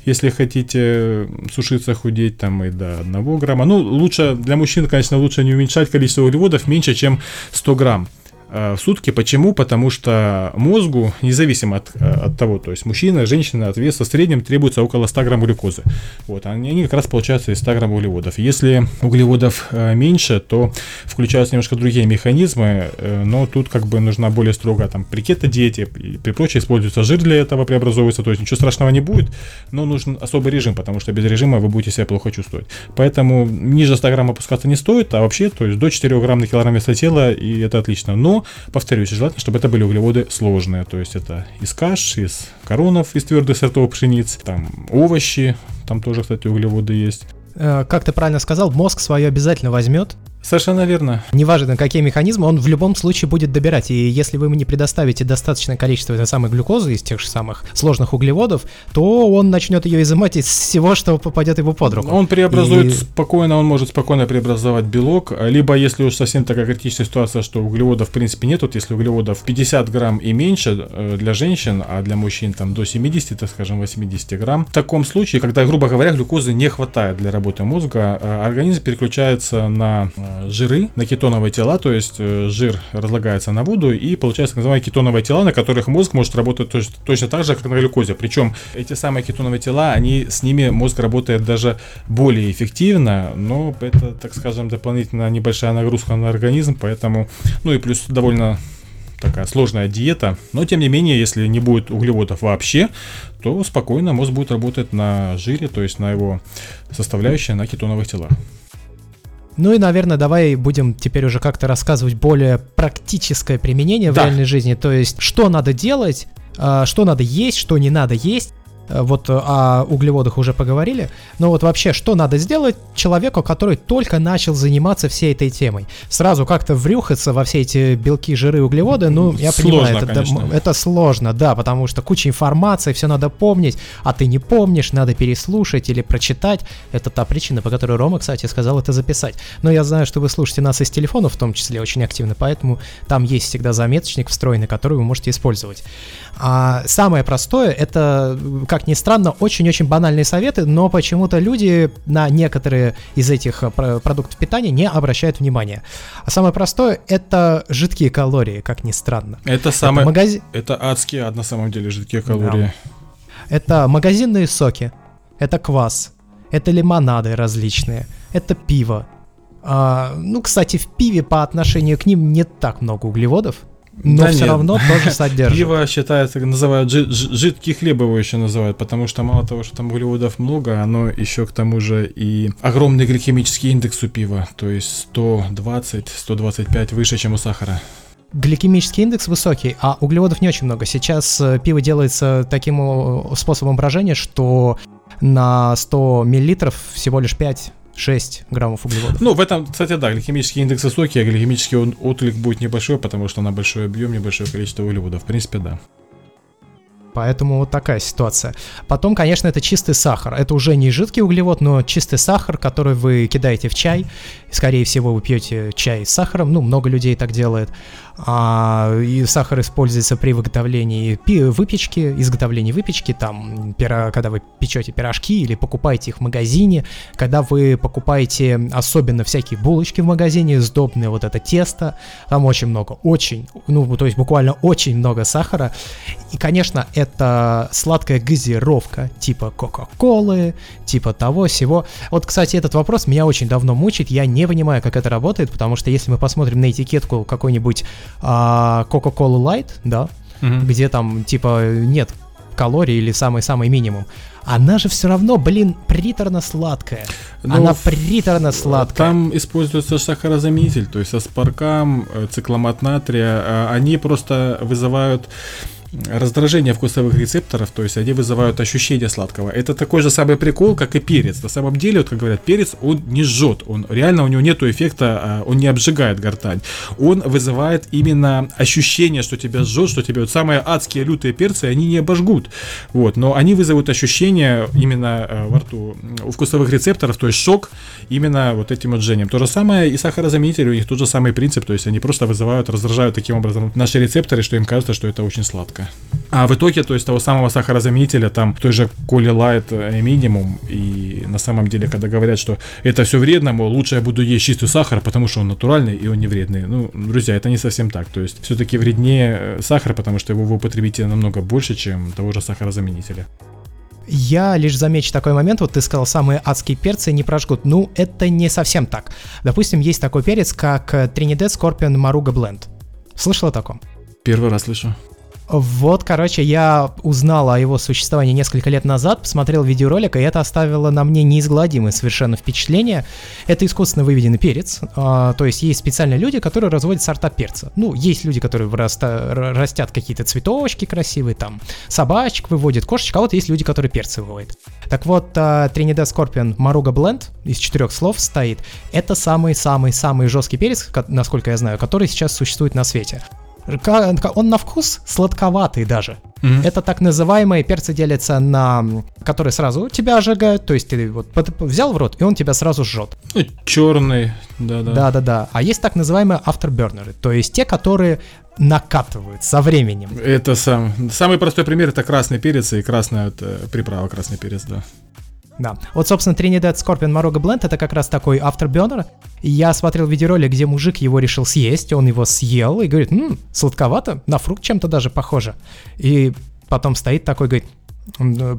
если хотите сушиться, худеть, там и до 1 грамма. Ну, лучше, для мужчин, конечно, лучше не уменьшать количество углеводов меньше, чем 100 грамм. Э, в сутки. Почему? Потому что мозгу, независимо от, э, от того, то есть мужчина, женщина, от веса в среднем требуется около 100 грамм глюкозы. Вот, они, они как раз получаются из 100 грамм углеводов. Если углеводов э, меньше, то включаются немножко другие механизмы, но тут как бы нужна более строго там при кето-диете и при прочее используется жир для этого преобразовывается, то есть ничего страшного не будет, но нужен особый режим, потому что без режима вы будете себя плохо чувствовать. Поэтому ниже 100 грамм опускаться не стоит, а вообще, то есть до 4 грамм на килограмм веса тела, и это отлично. Но повторюсь, желательно, чтобы это были углеводы сложные, то есть это из каш, из коронов, из твердых сортов пшениц, там овощи, там тоже, кстати, углеводы есть. Э, как ты правильно сказал, мозг свое обязательно возьмет, Совершенно верно. Неважно, какие механизмы, он в любом случае будет добирать. И если вы ему не предоставите достаточное количество этой самой глюкозы из тех же самых сложных углеводов, то он начнет ее изымать из всего, что попадет ему под руку. Он преобразует и... спокойно, он может спокойно преобразовать белок. Либо, если уж совсем такая критичная ситуация, что углеводов в принципе нет, вот если углеводов 50 грамм и меньше э, для женщин, а для мужчин там до 70, так скажем, 80 грамм, в таком случае, когда, грубо говоря, глюкозы не хватает для работы мозга, э, организм переключается на э, жиры, на кетоновые тела, то есть э, жир разлагается на воду и получается так называемые кетоновые тела, на которых мозг может работать точно, точно так же, как на глюкозе. Причем эти самые кетоновые тела, они с ними мозг работает даже более эффективно, но это, так скажем, дополнительно небольшая нагрузка на организм, поэтому, ну и плюс довольно такая сложная диета. Но, тем не менее, если не будет углеводов вообще, то спокойно мозг будет работать на жире, то есть на его составляющие на кетоновых телах. Ну и, наверное, давай будем теперь уже как-то рассказывать более практическое применение Да. в реальной жизни. То есть, что надо делать, а, что надо есть, что не надо есть. Э, Вот э, о углеводах уже поговорили. Но вот вообще, что надо сделать человеку, который только начал заниматься всей этой темой? Сразу как-то врюхаться во все эти белки, жиры, углеводы, ну, я Сложно, понимаю, это, конечно. это сложно, да, потому что куча информации, все надо помнить, а ты не помнишь, надо переслушать или прочитать. Это та причина, по которой Рома, кстати, сказал это записать. Но я знаю, что вы слушаете нас из телефона, в том числе, очень активно, поэтому там есть всегда заметочник встроенный, который вы можете использовать. А самое простое, это, как ни странно, очень-очень банальные советы, но почему-то люди на некоторые из этих э, про- продуктов питания не обращают внимания. А самое простое, это жидкие калории, как ни странно. Это самое... Это, магази- Это адские, а на самом деле, жидкие калории. это магазинные соки, это квас, это лимонады различные, это пиво. А, ну, кстати, в пиве по отношению к ним не так много углеводов, но Да все нет. равно тоже содержит. Пиво считается, называют жи- жи- жидкий хлеб его еще называют, потому что мало того, что там углеводов много, оно еще к тому же и огромный гликемический индекс у пива, то есть 120-125 выше, чем у сахара. Гликемический индекс высокий, а углеводов не очень много. Сейчас э, пиво делается таким о, способом брожения, что на 100 миллилитров всего лишь 5-6 граммов углеводов. Ну, в этом, кстати, да, гликемический индекс высокий, а гликемический отклик будет небольшой, потому что на большой объем, небольшое количество углеводов. В принципе, да. Поэтому вот такая ситуация. Потом, конечно, это чистый сахар. Это уже не жидкий углевод, но чистый сахар, который вы кидаете в чай. Скорее всего, вы пьете чай с сахаром. Ну, много людей так делает. А, и сахар используется при выготовлении выпечки, изготовлении выпечки, там, пира- когда вы печете пирожки или покупаете их в магазине, когда вы покупаете особенно всякие булочки в магазине, сдобное вот это тесто, там очень много, очень, ну, то есть буквально очень много сахара. И, конечно, это сладкая газировка, типа Кока-Колы, типа того всего. Вот, кстати, этот вопрос меня очень давно мучает, я не понимаю, как это работает, потому что если мы посмотрим на этикетку какой-нибудь а, Coca-Cola Light, да, где там, типа, нет калорий или самый-самый минимум, она же все равно, блин, приторно-сладкая. Ну, она приторно-сладкая. Там используется сахарозаменитель, то есть аспаркам, э, цикламат натрия, а они просто вызывают раздражение вкусовых рецепторов, то есть они вызывают ощущение сладкого. Это такой же самый прикол, как и перец. На самом деле, вот как говорят, перец, он не жжет, он реально у него нету эффекта, а, он не обжигает гортань. Он вызывает именно ощущение, что тебя жжет, что тебя вот самые адские лютые перцы, они не обожгут. Вот, но они вызовут ощущение именно э, во рту у вкусовых рецепторов, то есть шок именно вот этим вот жжением. То же самое и сахарозаменители, у них тот же самый принцип, то есть они просто вызывают, раздражают таким образом наши рецепторы, что им кажется, что это очень сладко. А в итоге, то есть того самого сахарозаменителя, там той же Коли Лайт э, минимум, и на самом деле, когда говорят, что это все вредно, мол, лучше я буду есть чистый сахар, потому что он натуральный и он не вредный. Ну, друзья, это не совсем так. То есть все-таки вреднее э, сахар, потому что его вы употребите намного больше, чем того же сахарозаменителя. Я лишь замечу такой момент, вот ты сказал, самые адские перцы не прожгут. Ну, это не совсем так. Допустим, есть такой перец, как э, Trinidad Scorpion Maruga Blend. Слышал о таком? Первый раз слышу. Вот, короче, я узнал о его существовании несколько лет назад, посмотрел видеоролик, и это оставило на мне неизгладимое совершенно впечатление. Это искусственно выведенный перец, а, то есть есть специальные люди, которые разводят сорта перца. Ну, есть люди, которые выраста- растят какие-то цветочки красивые, там, собачек выводят, кошечек, а вот есть люди, которые перцы выводят. Так вот, а, Trinidad Scorpion Maruga из четырех слов стоит. Это самый-самый-самый жесткий перец, ко- насколько я знаю, который сейчас существует на свете. Он на вкус сладковатый даже. Это так называемые перцы делятся на, которые сразу тебя ожигают, то есть ты вот взял в рот, и он тебя сразу жжет. Ну, черный, да-да. Да-да-да. А есть так называемые afterburner, то есть те, которые накатывают со временем. Это сам, самый простой пример это красный перец и красная вот, э, приправа красный перец, да. Да. Вот, собственно, Trinidad Scorpion Maruga Blend это как раз такой afterburner. Я смотрел видеоролик, где мужик его решил съесть, он его съел и говорит, «М, сладковато, на фрукт чем-то даже похоже. И потом стоит такой, говорит,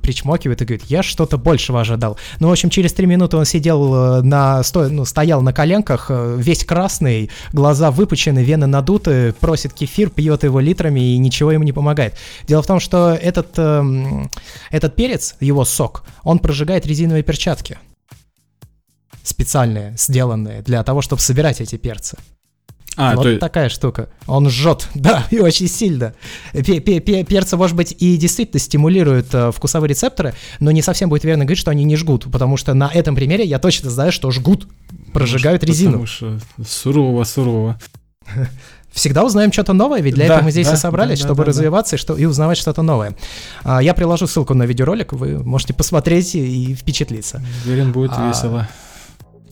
причмокивает и говорит, я что-то большего ожидал. Ну, в общем, через три минуты он сидел э, на, сто, ну, стоял на коленках, э, весь красный, глаза выпучены, вены надуты, просит кефир, пьет его литрами и ничего ему не помогает. Дело в том, что этот, э, этот перец, его сок, он прожигает резиновые перчатки специальные, сделанные для того, чтобы собирать эти перцы. А, вот то... такая штука. Он жжет, да, и очень сильно. Перцы, может быть, и действительно стимулируют э, вкусовые рецепторы, но не совсем будет верно говорить, что они не жгут, потому что на этом примере я точно знаю, что жгут, прожигают потому резину. Потому что сурово, сурово. Всегда узнаем что-то новое, ведь для да, этого мы здесь да, и собрались, да, чтобы да, развиваться да. И, что, и узнавать что-то новое. А, я приложу ссылку на видеоролик, вы можете посмотреть и впечатлиться. Уверен, будет а, весело.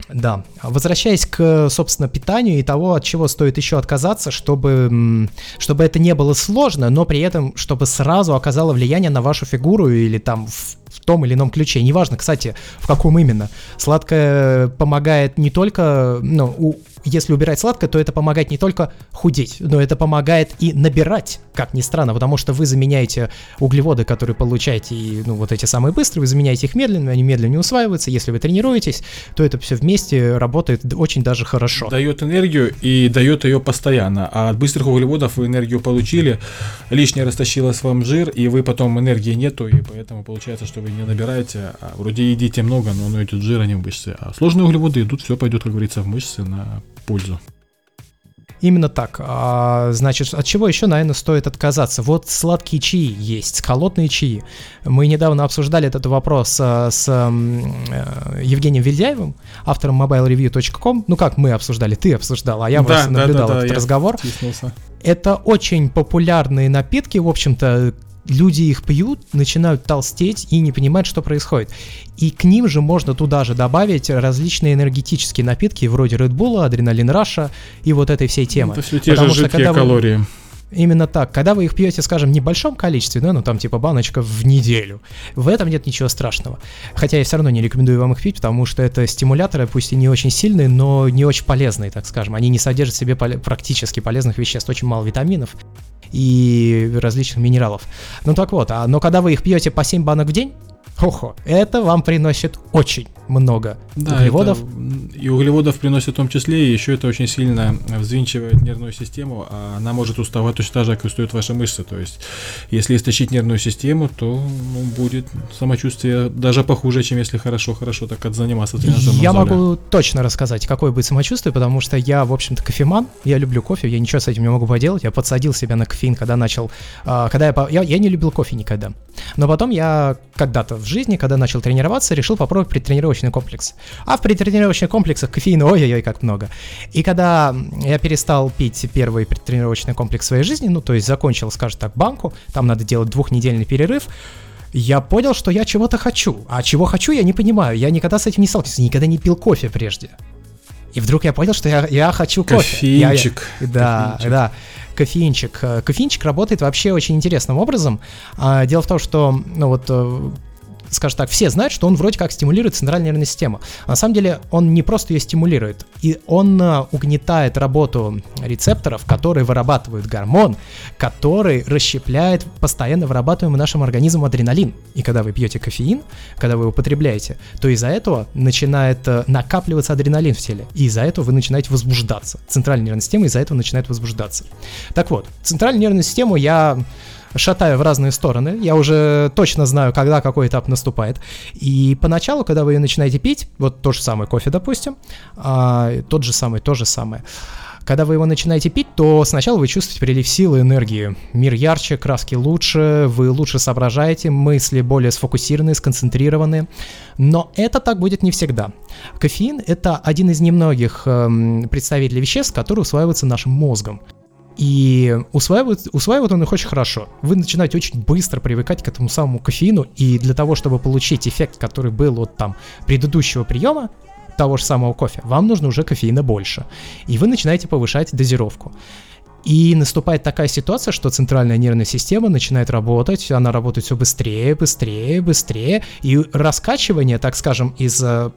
Да. Возвращаясь к, собственно, питанию и того, от чего стоит еще отказаться, чтобы, чтобы это не было сложно, но при этом, чтобы сразу оказало влияние на вашу фигуру или там в, в том или ином ключе. Неважно, кстати, в каком именно. Сладкое помогает не только, ну, если убирать сладкое, то это помогает не только худеть, но это помогает и набирать, как ни странно, потому что вы заменяете углеводы, которые получаете, и, ну, вот эти самые быстрые, вы заменяете их медленно, они медленно усваиваются. Если вы тренируетесь, то это все вместе работает очень даже хорошо. Дает энергию и дает ее постоянно. А от быстрых углеводов вы энергию получили, лишнее растащилось вам жир, и вы потом энергии нету, и поэтому получается, что вы не набираете, а вроде едите много, но оно идет жир, а не в мышцы. А сложные углеводы идут, все пойдет, как говорится, в мышцы на пользу. Именно так. А, значит, от чего еще, наверное, стоит отказаться? Вот сладкие чаи есть, холодные чаи. Мы недавно обсуждали этот вопрос а, с а, Евгением Вильдяевым, автором mobilereview.com. Ну как мы обсуждали, ты обсуждал, а я да, просто наблюдал да, да, этот да, разговор. Это очень популярные напитки, в общем-то, люди их пьют, начинают толстеть и не понимают, что происходит. И к ним же можно туда же добавить различные энергетические напитки вроде Red Bull, Адреналин Раша и вот этой всей темы. Это все те Потому же жидкие калории. Вы... Именно так. Когда вы их пьете, скажем, в небольшом количестве, да, ну там типа баночка в неделю, в этом нет ничего страшного. Хотя я все равно не рекомендую вам их пить, потому что это стимуляторы, пусть и не очень сильные, но не очень полезные, так скажем. Они не содержат в себе поле- практически полезных веществ, очень мало витаминов и различных минералов. Ну так вот, а, но когда вы их пьете по 7 банок в день, Хо-хо, это вам приносит очень много да, углеводов. Это, и углеводов приносит в том числе, и еще это очень сильно взвинчивает нервную систему, а она может уставать точно так же, как и устают ваши мышцы. То есть, если истощить нервную систему, то ну, будет самочувствие даже похуже, чем если хорошо-хорошо так отзаниматься тренажером Я зале. могу точно рассказать, какое будет самочувствие, потому что я, в общем-то, кофеман, я люблю кофе, я ничего с этим не могу поделать, я подсадил себя на кофеин, когда начал, а, когда я, я, я не любил кофе никогда. Но потом я когда-то в жизни, когда начал тренироваться, решил попробовать предтренировочный комплекс. А в предтренировочных комплексах кофеина ой-ой-ой как много. И когда я перестал пить первый предтренировочный комплекс в своей жизни, ну то есть закончил, скажем так, банку, там надо делать двухнедельный перерыв, я понял, что я чего-то хочу. А чего хочу, я не понимаю. Я никогда с этим не сталкивался, никогда не пил кофе прежде. И вдруг я понял, что я, я хочу кофе. Кофеинчик. Я, да, кофеинчик. да кофеинчик. Э, кофеинчик работает вообще очень интересным образом. А, дело в том, что, ну вот, э, скажем так, все знают, что он вроде как стимулирует центральную нервную систему. А на самом деле он не просто ее стимулирует, и он э, угнетает работу рецепторов, которые вырабатывают гормон, который расщепляет постоянно вырабатываемый нашим организмом адреналин. И когда вы пьете кофеин, когда вы его употребляете, то из-за этого начинает накапливаться адреналин в теле, и из-за этого вы начинаете возбуждаться. Центральная нервная система из-за этого начинает возбуждаться. Так вот, центральную нервную систему я шатаю в разные стороны. Я уже точно знаю, когда какой этап наступает. И поначалу, когда вы ее начинаете пить, вот то же самое кофе, допустим, а, тот же самый, то же самое. Когда вы его начинаете пить, то сначала вы чувствуете прилив силы, энергии. Мир ярче, краски лучше, вы лучше соображаете, мысли более сфокусированы, сконцентрированы. Но это так будет не всегда. Кофеин — это один из немногих эм, представителей веществ, которые усваиваются нашим мозгом. И усваивает, усваивает он их очень хорошо. Вы начинаете очень быстро привыкать к этому самому кофеину, и для того, чтобы получить эффект, который был от там предыдущего приема, того же самого кофе, вам нужно уже кофеина больше. И вы начинаете повышать дозировку. И наступает такая ситуация, что центральная нервная система начинает работать, она работает все быстрее, быстрее, быстрее, и раскачивание, так скажем, из э,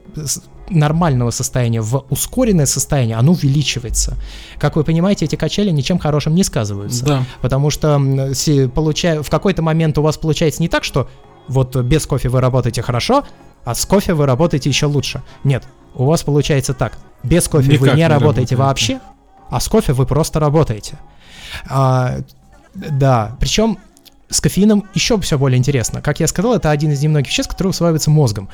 нормального состояния в ускоренное состояние, оно увеличивается. Как вы понимаете, эти качели ничем хорошим не сказываются. Да. Потому что получая, в какой-то момент у вас получается не так, что Вот без кофе вы работаете хорошо, а с кофе вы работаете еще лучше. Нет, у вас получается так. Без кофе Никак вы не, не работаете работаете. вообще, а с кофе вы просто работаете. А, да, причем с кофеином еще все более интересно. Как я сказал, это один из немногих веществ, который усваивается мозгом.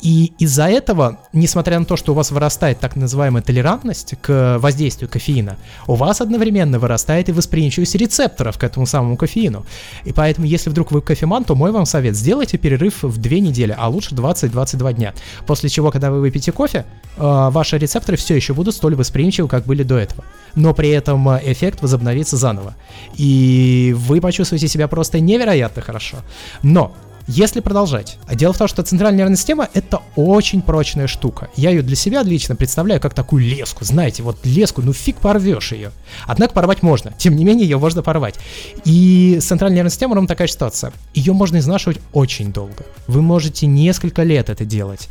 И из-за этого, несмотря на то, что у вас вырастает так называемая толерантность к воздействию кофеина, у вас одновременно вырастает и восприимчивость рецепторов к этому самому кофеину. И поэтому, если вдруг вы кофеман, то мой вам совет, сделайте перерыв в 2 недели, а лучше 20-22 дня. После чего, когда вы выпьете кофе, э, ваши рецепторы все еще будут столь восприимчивы, как были до этого. Но при этом э, эффект возобновится заново. И вы почувствуете себя просто невероятно хорошо. Но если продолжать, а дело в том, что центральная нервная система это очень прочная штука. Я ее для себя лично представляю как такую леску. Знаете, вот леску, ну фиг порвешь ее. Однако порвать можно. Тем не менее, ее можно порвать. И с центральной нервной системой ровно такая ситуация. Ее можно изнашивать очень долго. Вы можете несколько лет это делать.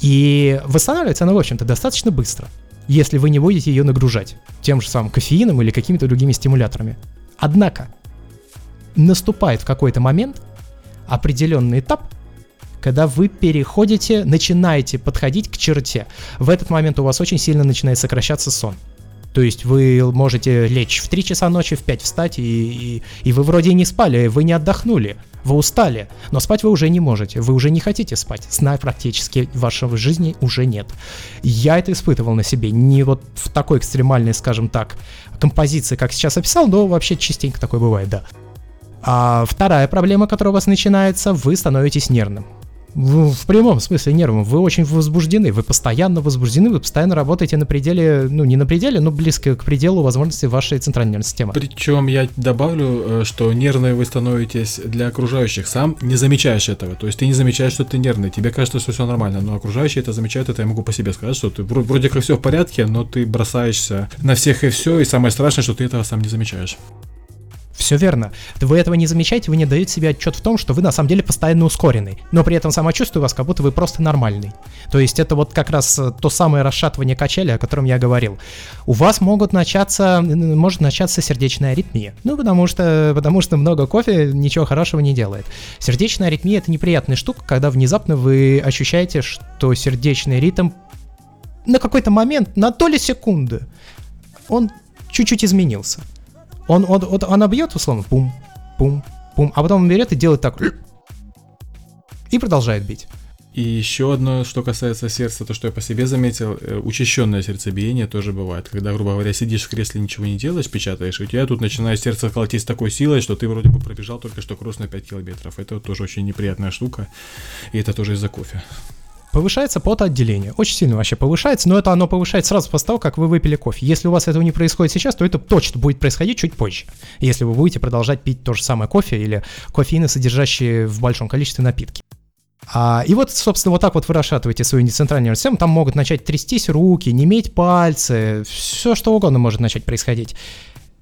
И восстанавливается она, в общем-то, достаточно быстро если вы не будете ее нагружать тем же самым кофеином или какими-то другими стимуляторами. Однако, наступает в какой-то момент определенный этап, когда вы переходите, начинаете подходить к черте. В этот момент у вас очень сильно начинает сокращаться сон. То есть вы можете лечь в 3 часа ночи, в 5 встать, и, и, и вы вроде не спали, вы не отдохнули, вы устали, но спать вы уже не можете, вы уже не хотите спать, сна практически в вашей жизни уже нет. Я это испытывал на себе, не вот в такой экстремальной, скажем так, композиции, как сейчас описал, но вообще частенько такое бывает, да. А вторая проблема, которая у вас начинается, вы становитесь нервным. В, прямом смысле нервным. Вы очень возбуждены, вы постоянно возбуждены, вы постоянно работаете на пределе, ну не на пределе, но близко к пределу возможностей вашей центральной нервной системы. Причем я добавлю, э, что нервные вы становитесь для окружающих, сам не замечаешь этого. То есть ты не замечаешь, что ты нервный, тебе кажется, что все нормально, но окружающие это замечают, это я могу по себе сказать, что ты вро- вроде как все в порядке, но ты бросаешься на всех и все, и самое страшное, что ты этого сам не замечаешь. Все верно. Вы этого не замечаете, вы не даете себе отчет в том, что вы на самом деле постоянно ускоренный. Но при этом самочувствие у вас как будто вы просто нормальный. То есть это вот как раз э, то самое расшатывание качели, о котором я говорил. У вас могут начаться, может начаться сердечная аритмия. Ну, потому что, потому что много кофе ничего хорошего не делает. Сердечная аритмия это неприятная штука, когда внезапно вы ощущаете, что сердечный ритм на какой-то момент, на доли секунды, он чуть-чуть изменился. Он, он, он, она бьет, условно, пум, пум, пум, а потом он берет и делает так. И продолжает бить. И еще одно, что касается сердца, то, что я по себе заметил, э, учащенное сердцебиение тоже бывает. Когда, грубо говоря, сидишь в кресле, ничего не делаешь, печатаешь, и у тебя тут начинает сердце колотить с такой силой, что ты вроде бы пробежал только что кросс на 5 километров. Это тоже очень неприятная штука, и это тоже из-за кофе. Повышается потоотделение. Очень сильно вообще повышается, но это оно повышается сразу после того, как вы выпили кофе. Если у вас этого не происходит сейчас, то это точно будет происходить чуть позже. Если вы будете продолжать пить то же самое кофе или кофеины, содержащие в большом количестве напитки. А, и вот, собственно, вот так вот вы расшатываете свою центральную нервную систему, там могут начать трястись руки, неметь пальцы, все что угодно может начать происходить.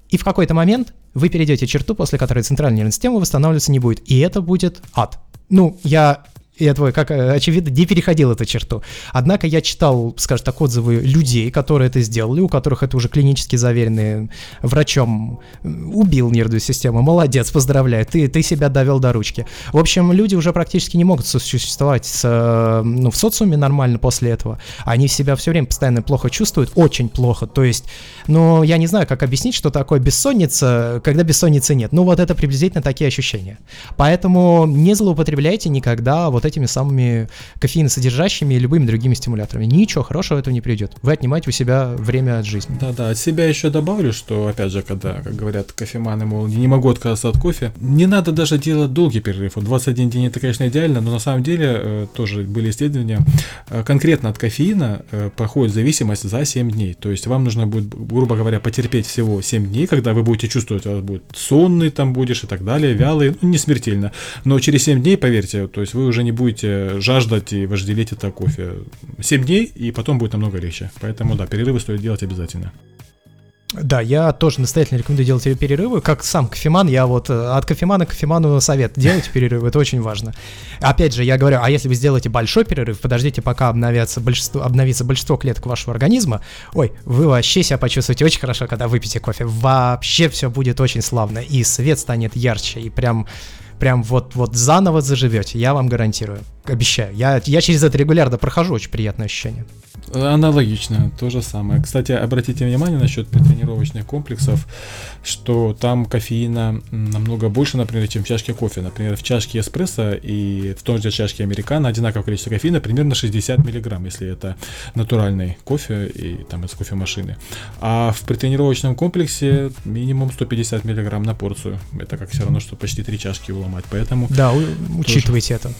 И в какой-то момент вы перейдете черту, после которой центральная нервная система восстанавливаться не будет, и это будет ад. Ну, я я твой, как э, очевидно, не переходил эту черту. Однако я читал, скажем так, отзывы людей, которые это сделали, у которых это уже клинически заверенные врачом убил нервную систему. Молодец, поздравляю, ты, ты себя довел до ручки. В общем, люди уже практически не могут существовать с, э, ну, в социуме нормально после этого. Они себя все время постоянно плохо чувствуют, очень плохо. То есть, ну, я не знаю, как объяснить, что такое бессонница, когда бессонницы нет. Ну, вот это приблизительно такие ощущения. Поэтому не злоупотребляйте никогда вот этими самыми кофеиносодержащими и любыми другими стимуляторами. Ничего хорошего этого не придет. Вы отнимаете у себя время от жизни. Да-да, от себя еще добавлю, что, опять же, когда, как говорят кофеманы, мол, не могу отказаться от кофе, не надо даже делать долгий перерыв. Вот 21 день это, конечно, идеально, но на самом деле э, тоже были исследования, э, конкретно от кофеина э, проходит зависимость за 7 дней. То есть вам нужно будет, грубо говоря, потерпеть всего 7 дней, когда вы будете чувствовать, у вас будет сонный там будешь и так далее, вялый, ну, не смертельно. Но через 7 дней, поверьте, то есть вы уже не будете жаждать и вожделеть это кофе. 7 дней, и потом будет намного легче. Поэтому, да, перерывы стоит делать обязательно. Да, я тоже настоятельно рекомендую делать перерывы. Как сам кофеман, я вот э, от кофемана к кофеману совет. Делайте перерывы, это очень важно. Опять же, я говорю, а если вы сделаете большой перерыв, подождите, пока обновятся большинство, обновится большинство клеток вашего организма, ой, вы вообще себя почувствуете очень хорошо, когда выпьете кофе. Вообще все будет очень славно, и свет станет ярче, и прям прям вот, вот заново заживете, я вам гарантирую. Обещаю. Я, я через это регулярно прохожу, очень приятное ощущение. Аналогично, то же самое. Кстати, обратите внимание насчет тренировочных комплексов, что там кофеина намного больше, например, чем в чашке кофе. Например, в чашке эспрессо и в том же чашке американо одинаковое количество кофеина, примерно 60 миллиграмм, если это натуральный кофе и там из кофемашины. А в предтренировочном комплексе минимум 150 миллиграмм на порцию. Это как все равно, что почти три чашки уломать, поэтому... Да, учитывайте это.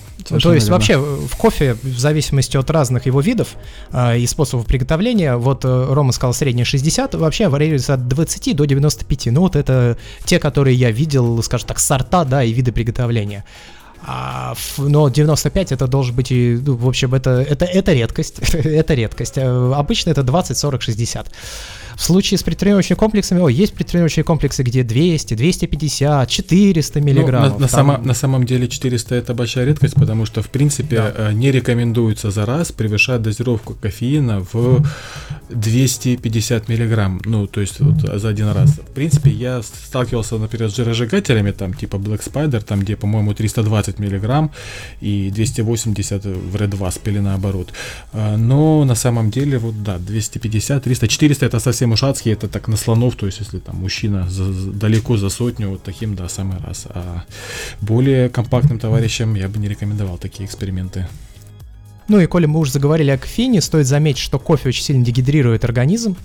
То есть вообще в кофе, в зависимости от разных его видов, а, и способов приготовления. Вот э, Рома сказал средняя 60, вообще варьируется от 20 до 95. Ну вот это те, которые я видел, скажем так, сорта, да, и виды приготовления. А, но 95 это должен быть, и, ну, в общем, это, это, это редкость, это редкость. Э, обычно это 20, 40, 60. В случае с предтренировочными комплексами, о, есть предтренировочные комплексы, где 200, 250, 400 миллиграммов. Ну, на, на, там... само, на самом деле 400 это большая редкость, потому что, в принципе, да. Э, не рекомендуется за раз превышать дозировку кофеина в 250 миллиграмм, ну, то есть вот за один раз. В принципе, я сталкивался, например, с жиросжигателями, там, типа Black Spider, там, где, по-моему, 320 миллиграмм и 280 в Red 2 спили наоборот. Э, но на самом деле, вот, да, 250, 300, 400 это совсем совсем уж адские, это так на слонов, то есть если там мужчина за, далеко за сотню, вот таким, да, самый раз. А более компактным товарищам я бы не рекомендовал такие эксперименты. Ну и коли мы уже заговорили о кофеине, стоит заметить, что кофе очень сильно дегидрирует организм,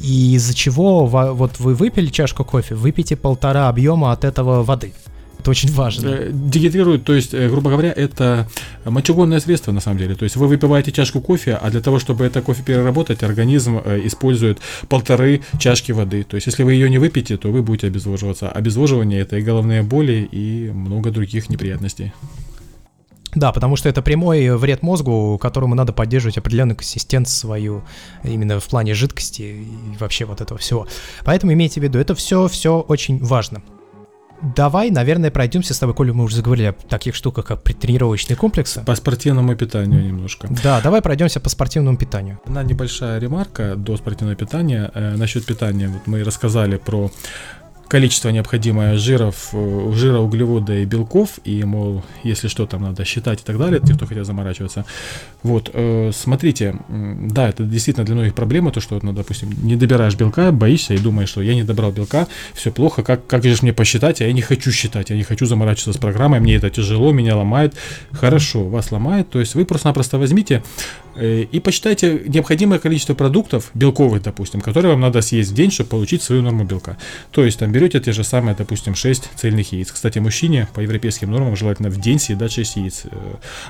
и из-за чего вот вы выпили чашку кофе, выпейте полтора объема от этого воды. Это очень важно. Э, дегидрирует, то есть, э, грубо говоря, это мочегонное средство на самом деле. То есть вы выпиваете чашку кофе, а для того, чтобы это кофе переработать, организм э, использует полторы чашки воды. То есть если вы ее не выпьете, то вы будете обезвоживаться. Обезвоживание это и головные боли, и много других неприятностей. Да, потому что это прямой вред мозгу, которому надо поддерживать определенную консистенцию свою, именно в плане жидкости и вообще вот этого всего. Поэтому имейте в виду, это все, все очень важно. Давай, наверное, пройдемся с тобой, Коля, мы уже заговорили о таких штуках, как предтренировочные комплексы. По спортивному питанию немножко. Да, давай пройдемся по спортивному питанию. Одна небольшая ремарка до спортивного питания. Э, насчет питания, вот мы рассказали про количество необходимое жиров, э, жира, углевода и белков, и, мол, если что, там надо считать и так далее, те, кто хотят заморачиваться. Вот, э, смотрите, да, это действительно для многих проблема, то, что, ну, допустим, не добираешь белка, боишься и думаешь, что я не добрал белка, все плохо, как, как же мне посчитать, а я не хочу считать, я не хочу заморачиваться с программой, мне это тяжело, меня ломает. Хорошо, вас ломает, то есть вы просто-напросто возьмите и посчитайте необходимое количество продуктов, белковых, допустим, которые вам надо съесть в день, чтобы получить свою норму белка. То есть там берете те же самые, допустим, 6 цельных яиц. Кстати, мужчине по европейским нормам желательно в день съедать 6 яиц, э,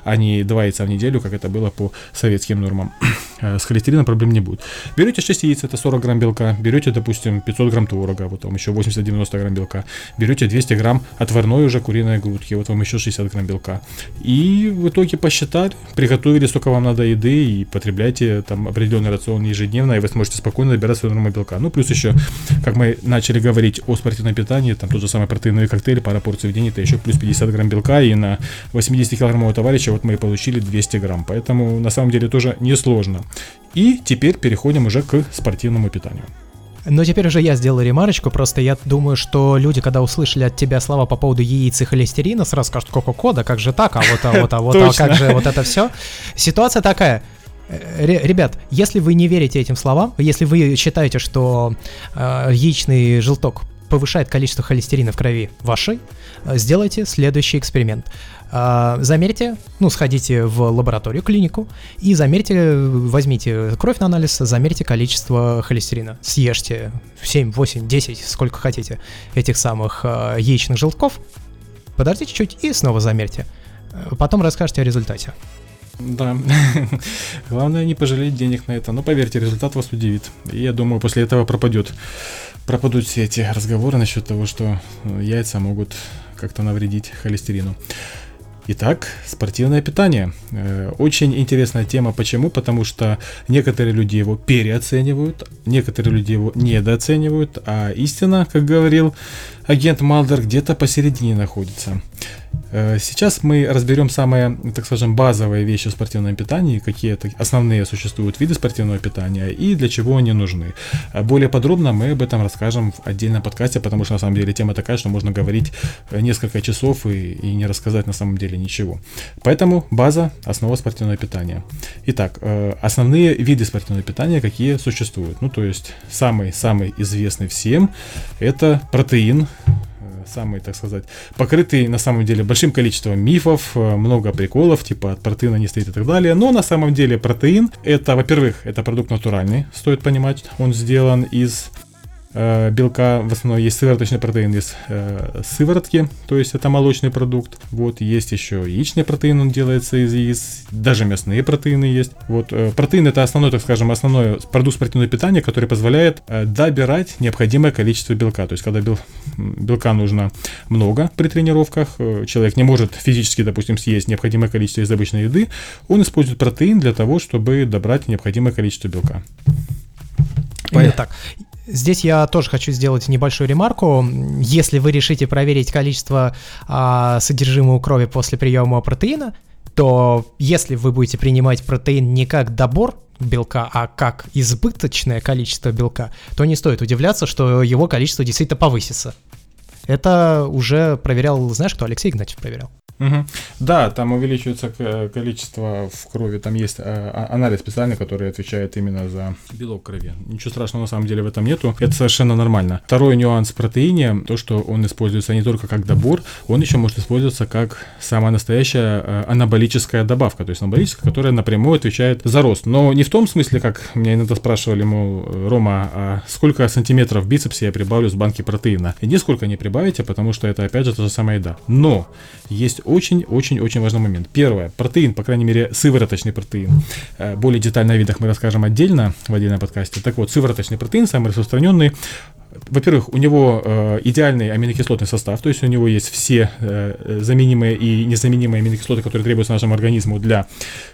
а не 2 яйца в неделю, как это было по советским нормам. Э, с холестерином проблем не будет. Берете 6 яиц, это 40 грамм белка. Берете, допустим, 500 грамм творога, вот там еще 80-90 грамм белка. Берете 200 грамм отварной уже куриной грудки, вот вам еще 60 грамм белка. И в итоге посчитали, приготовили, сколько вам надо еды, и потребляйте там определенный рацион ежедневно, и вы сможете спокойно добирать свою норму белка. Ну, плюс еще, как мы начали говорить о спортивном питании, там тот же самый протеиновый коктейль, пара порций в день, это еще плюс 50 грамм белка, и на 80 килограммового товарища вот мы получили 200 грамм. Поэтому на самом деле тоже несложно. И теперь переходим уже к спортивному питанию. Но теперь уже я сделаю ремарочку, просто я думаю, что люди, когда услышали от тебя слова по поводу яиц и холестерина, сразу скажут, Кока-Кола, да как же так, а вот, а вот, а вот, а как же вот это все. Ситуация такая, э, Ребят, если вы не верите этим словам, если вы считаете, что э, яичный желток повышает количество холестерина в крови вашей, э, сделайте следующий эксперимент. Э, замерьте, ну, сходите в лабораторию, клинику, и замерьте, возьмите кровь на анализ, замерьте количество холестерина. Съешьте 7, 8, 10, сколько хотите этих самых э, яичных желтков, подождите чуть-чуть и снова замерьте. Потом расскажете о результате. Да. Главное не пожалеть денег на это. Но поверьте, результат вас удивит. И я думаю, после этого пропадет пропадут все эти разговоры насчет того, что э, яйца могут как-то навредить холестерину. Итак, спортивное питание. Э, очень интересная тема. Почему? Потому что некоторые люди его переоценивают, некоторые люди его недооценивают, а истина, как говорил агент Малдер, где-то посередине находится. Э, сейчас мы разберем самые, так скажем, базовые вещи в спортивном питании, какие основные существуют виды спортивного питания и для чего они нужны. Э, более подробно мы об этом расскажем в отдельном подкасте, потому что на самом деле тема такая, что можно говорить э, несколько часов и, и не рассказать на самом деле ничего. Поэтому база – основа спортивного питания. Итак, основные виды спортивного питания, какие существуют. Ну, то есть самый-самый известный всем – это протеин, самый, так сказать, покрытый на самом деле большим количеством мифов, э, много приколов, типа от протеина не стоит и так далее. Но на самом деле протеин это, во-первых, это продукт натуральный, стоит понимать, он сделан из Э, белка в основном есть сывороточный протеин из э, сыворотки, то есть это молочный продукт. Вот есть еще яичный протеин, он делается из яиц, даже мясные протеины есть. Вот э, протеин это основной, так скажем, основной продукт спортивного питания, который позволяет э, добирать необходимое количество белка. То есть когда бел, белка нужно много при тренировках, э, человек не может физически, допустим, съесть необходимое количество из обычной еды, он использует протеин для того, чтобы добрать необходимое количество белка. Именно так. Здесь я тоже хочу сделать небольшую ремарку. Если вы решите проверить количество а, содержимого крови после приема протеина, то если вы будете принимать протеин не как добор белка, а как избыточное количество белка, то не стоит удивляться, что его количество действительно повысится. Это уже проверял, знаешь, кто Алексей Игнатьев проверял. Угу. Да, там увеличивается количество в крови, там есть э, а, анализ специальный, который отвечает именно за белок крови. Ничего страшного на самом деле в этом нету, это совершенно нормально. Второй нюанс в протеине, то, что он используется не только как добор, он еще может использоваться как самая настоящая э, анаболическая добавка, то есть анаболическая, которая напрямую отвечает за рост. Но не в том смысле, как меня иногда спрашивали, мол, Рома, а сколько сантиметров в я прибавлю с банки протеина? И нисколько не прибавите, потому что это опять же та же самая еда. Но есть очень-очень-очень важный момент. Первое, протеин, по крайней мере, сывороточный протеин. Э, более детально о видах мы расскажем отдельно в отдельном подкасте. Так вот, сывороточный протеин, самый распространенный, во-первых, у него э, идеальный аминокислотный состав, то есть у него есть все э, заменимые и незаменимые аминокислоты, которые требуются нашему организму для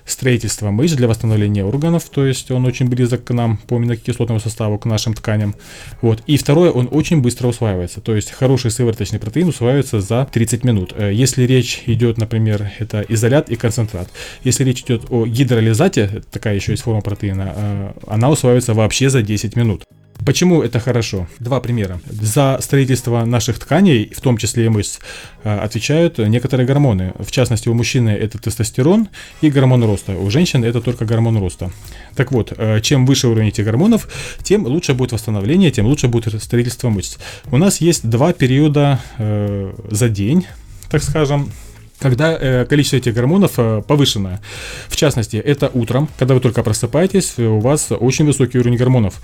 строительства мышц, для восстановления органов, то есть он очень близок к нам по аминокислотному составу, к нашим тканям. Вот. И второе, он очень быстро усваивается, то есть хороший сывороточный протеин усваивается за 30 минут. Э, если речь идет, например, это изолят и концентрат, если речь идет о гидролизате, такая еще есть форма протеина, она усваивается вообще за 10 минут. Почему это хорошо? Два примера. За строительство наших тканей, в том числе и мышц, э, отвечают некоторые гормоны. В частности, у мужчины это тестостерон и гормон роста. У женщин это только гормон роста. Так вот, э, чем выше уровень этих гормонов, тем лучше будет восстановление, тем лучше будет строительство мышц. У нас есть два периода э, за день, так скажем, когда э, количество этих гормонов повышенное. В частности, это утром, когда вы только просыпаетесь, у вас очень высокий уровень гормонов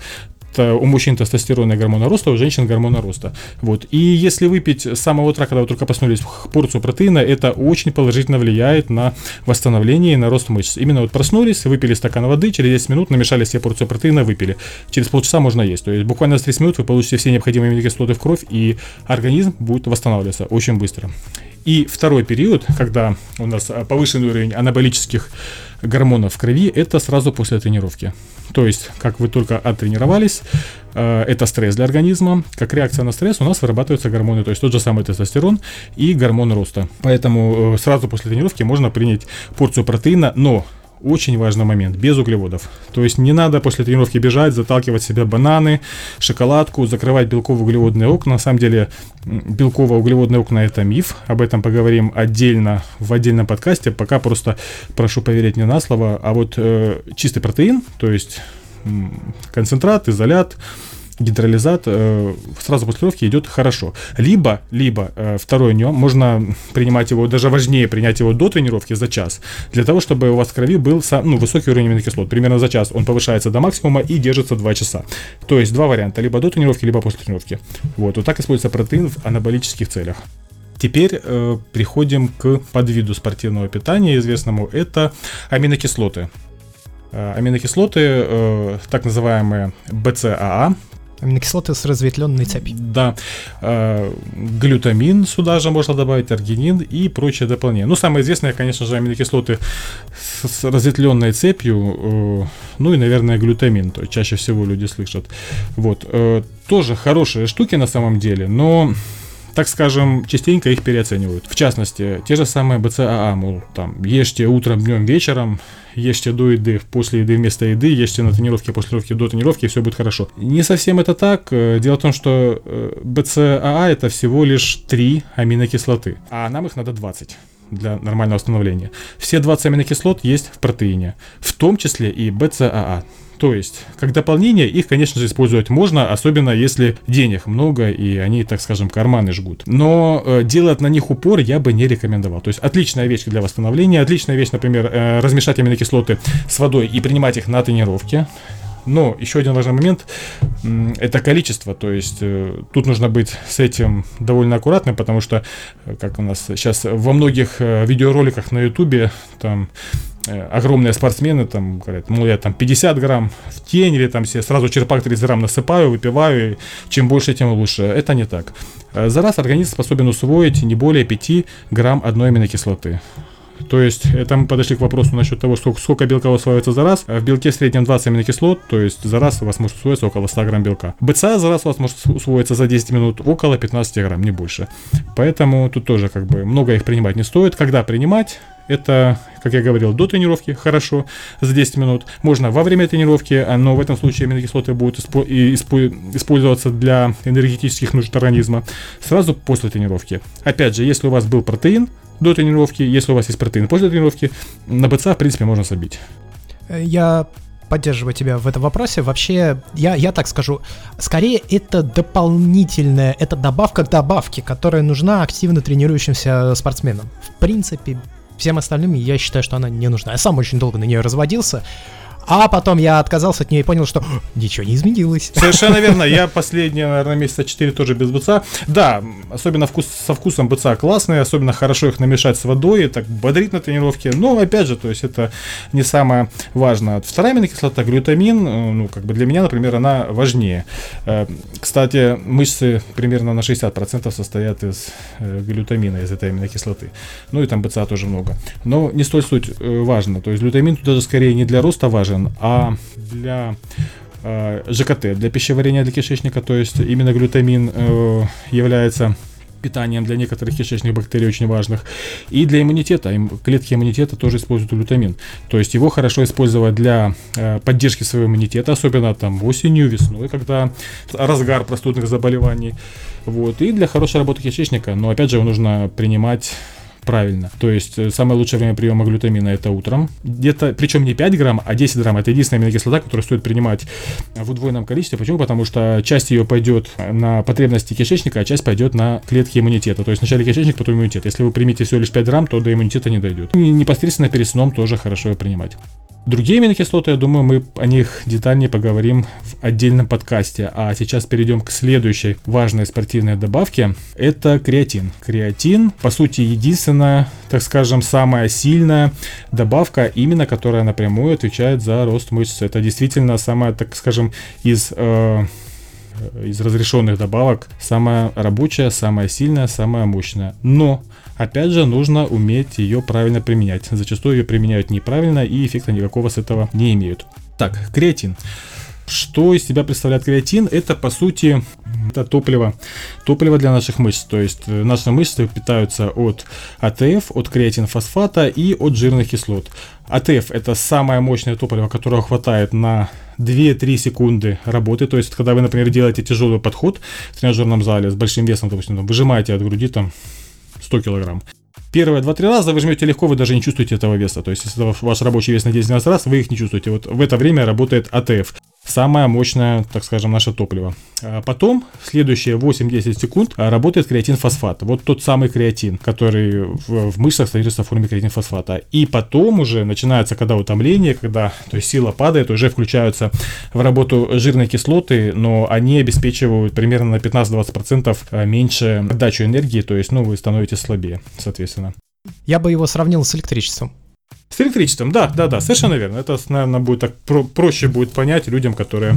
у мужчин тестостерона и гормона роста, у женщин гормона роста. Вот. И если выпить с самого утра, когда вы только проснулись, порцию протеина, это очень положительно влияет на восстановление и на рост мышц. Именно вот проснулись, выпили стакан воды, через 10 минут намешали себе порцию протеина, выпили. Через полчаса можно есть. То есть буквально за 30 минут вы получите все необходимые аминокислоты в кровь, и организм будет восстанавливаться очень быстро. И второй период, когда у нас повышенный уровень анаболических гормонов в крови, это сразу после тренировки. То есть, как вы только оттренировались, э, это стресс для организма. Как реакция на стресс у нас вырабатываются гормоны, то есть тот же самый тестостерон и гормон роста. Поэтому э, сразу после тренировки можно принять порцию протеина, но очень важный момент, без углеводов. То есть не надо после тренировки бежать, заталкивать себе бананы, шоколадку, закрывать белково-углеводные окна. На самом деле белково-углеводные окна это миф, об этом поговорим отдельно в отдельном подкасте. Пока просто прошу поверить мне на слово. А вот э, чистый протеин, то есть концентрат, изолят, гидролизат э, сразу после тренировки идет хорошо. Либо, либо э, второй нем, можно принимать его, даже важнее принять его до тренировки за час, для того, чтобы у вас в крови был ну, высокий уровень аминокислот. Примерно за час он повышается до максимума и держится 2 часа. То есть два варианта, либо до тренировки, либо после тренировки. Вот, вот так используется протеин в анаболических целях. Теперь э, приходим к подвиду спортивного питания известному. Это аминокислоты. Э, аминокислоты, так называемые БЦАА, Аминокислоты с разветвленной цепью. Да. Э, глютамин сюда же можно добавить, аргинин и прочее дополнение. Ну, самое известное, конечно же, аминокислоты с, с разветвленной цепью, э, ну и, наверное, глютамин, то чаще всего люди слышат. Вот. Э, тоже хорошие штуки на самом деле, но так скажем, частенько их переоценивают. В частности, те же самые БЦАА, мол, там, ешьте утром, днем, вечером, ешьте до еды, после еды вместо еды, ешьте на тренировке, после тренировки, до тренировки, и все будет хорошо. Не совсем это так. Э, дело в том, что э, БЦАА это всего лишь 3 аминокислоты, а нам их надо 20 для нормального восстановления. Все 20 аминокислот есть в протеине, в том числе и БЦАА. То есть, как дополнение, их, конечно же, использовать можно, особенно если денег много и они, так скажем, карманы жгут. Но э, делать на них упор я бы не рекомендовал. То есть, отличная вещь для восстановления, отличная вещь, например, э, размешать аминокислоты с водой и принимать их на тренировке. Но еще один важный момент – это количество. То есть э, тут нужно быть с этим довольно аккуратным, потому что, э, как у нас сейчас во многих э, видеороликах на ютубе, там огромные спортсмены там говорят, ну я там 50 грамм в тень или там себе сразу черпак 30 грамм насыпаю, выпиваю, и чем больше, тем лучше. Это не так. За раз организм способен усвоить не более 5 грамм одной аминокислоты. То есть, это мы подошли к вопросу насчет того, сколько, сколько белка усваивается за раз. В белке в среднем 20 аминокислот, то есть за раз у вас может усвоиться около 100 грамм белка. БЦА за раз у вас может усвоиться за 10 минут около 15 грамм, не больше. Поэтому тут тоже как бы много их принимать не стоит. Когда принимать, это, как я говорил, до тренировки, хорошо, за 10 минут. Можно во время тренировки, но в этом случае аминокислоты будут использоваться для энергетических нужд организма. Сразу после тренировки. Опять же, если у вас был протеин, до тренировки, если у вас есть протеин после тренировки, на БЦА, в принципе, можно забить. Я поддерживаю тебя в этом вопросе. Вообще, я, я так скажу, скорее это дополнительная, это добавка к добавке, которая нужна активно тренирующимся спортсменам. В принципе, всем остальным я считаю, что она не нужна. Я сам очень долго на нее разводился. А потом я отказался от нее и понял, что ничего не изменилось. Совершенно верно. Я последние, наверное, месяца 4 тоже без БЦА. Да, особенно вкус, со вкусом БЦА классные, особенно хорошо их намешать с водой, так бодрит на тренировке. Но, опять же, то есть это не самое важное. Вторая аминокислота, глютамин, э, ну, как бы для меня, например, она важнее. Э, кстати, мышцы примерно на 60% состоят из э, глютамина, из этой аминокислоты. Ну и там БЦА тоже много. Но не столь суть важно. То есть глютамин даже скорее не для роста важен, нужен, а для э, ЖКТ, для пищеварения для кишечника, то есть именно глютамин э, является питанием для некоторых кишечных бактерий очень важных. И для иммунитета. Клетки иммунитета тоже используют глютамин. То есть его хорошо использовать для э, поддержки своего иммунитета, особенно там осенью, весной, когда разгар простудных заболеваний. Вот. И для хорошей работы кишечника. Но опять же его нужно принимать правильно. То есть э, самое лучшее время приема глютамина это утром. Где-то, причем не 5 грамм, а 10 грамм. Это единственная аминокислота, которую стоит принимать в удвоенном количестве. Почему? Потому что часть ее пойдет на потребности кишечника, а часть пойдет на клетки иммунитета. То есть вначале кишечник, потом иммунитет. Если вы примете всего лишь 5 грамм, то до иммунитета не дойдет. И непосредственно перед сном тоже хорошо ее принимать. Другие аминокислоты, я думаю, мы о них детальнее поговорим в отдельном подкасте. А сейчас перейдем к следующей важной спортивной добавке. Это креатин. Креатин, по сути, единственная, так скажем, самая сильная добавка, именно которая напрямую отвечает за рост мышц. Это действительно самая, так скажем, из... Э, из разрешенных добавок самая рабочая, самая сильная, самая мощная. Но Опять же, нужно уметь ее правильно применять. Зачастую ее применяют неправильно и эффекта никакого с этого не имеют. Так, креатин. Что из себя представляет креатин? Это, по сути, это топливо. Топливо для наших мышц. То есть э, наши мышцы питаются от АТФ, от креатинфосфата и от жирных кислот. АТФ это самое мощное топливо, которого хватает на 2-3 секунды работы. То есть, когда вы, например, делаете тяжелый подход в тренажерном зале с большим весом, допустим, выжимаете от груди там 100 килограмм. Первые 2-3 раза вы жмете легко, вы даже не чувствуете этого веса. То есть, если ваш рабочий вес на 10-12 раз, вы их не чувствуете. Вот в это время работает АТФ самое мощное, так скажем, наше топливо. А потом, в следующие 8-10 секунд, работает креатин-фосфат. Вот тот самый креатин, который в, в мышцах содержится в форме креатин-фосфата. И потом уже начинается, когда утомление, когда то есть сила падает, уже включаются в работу жирные кислоты, но они обеспечивают примерно на 15-20% а, меньше отдачу энергии, то есть, ну, вы становитесь слабее, соответственно. Я бы его сравнил с электричеством. С электричеством, да, да, да, совершенно верно. Это, наверное, будет так про- проще будет понять людям, которые,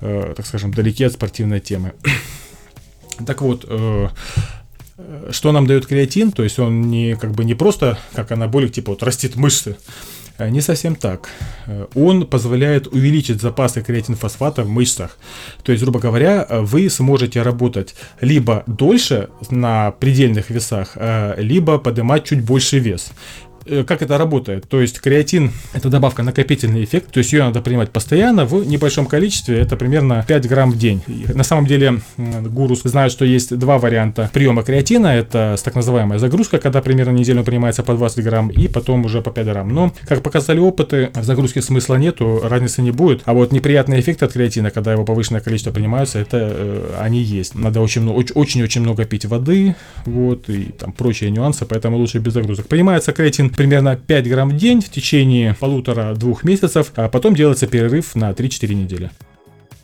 э, так скажем, далеки от спортивной темы. Так вот, э, что нам дает креатин? То есть он не как бы не просто как анаболик, типа вот растит мышцы. Э, не совсем так. Э, он позволяет увеличить запасы креатинфосфата в мышцах. То есть, грубо говоря, вы сможете работать либо дольше на предельных весах, э, либо поднимать чуть больше вес. Э, как это работает. То есть креатин – это добавка накопительный эффект, то есть ее надо принимать постоянно в небольшом количестве, это примерно 5 грамм в день. И на самом деле гуру знают, что есть два варианта приема креатина, это так называемая загрузка, когда примерно неделю принимается по 20 грамм, и потом уже по 5 грамм. Но, как показали опыты, в загрузке смысла нету, разницы не будет, а вот неприятный эффект от креатина, когда его повышенное количество принимаются, это э, они есть. Надо очень-очень много пить воды, вот, и там прочие нюансы, поэтому лучше без загрузок. Принимается креатин примерно 5 грамм в день в течение полутора-двух месяцев, а потом делается перерыв на 3-4 недели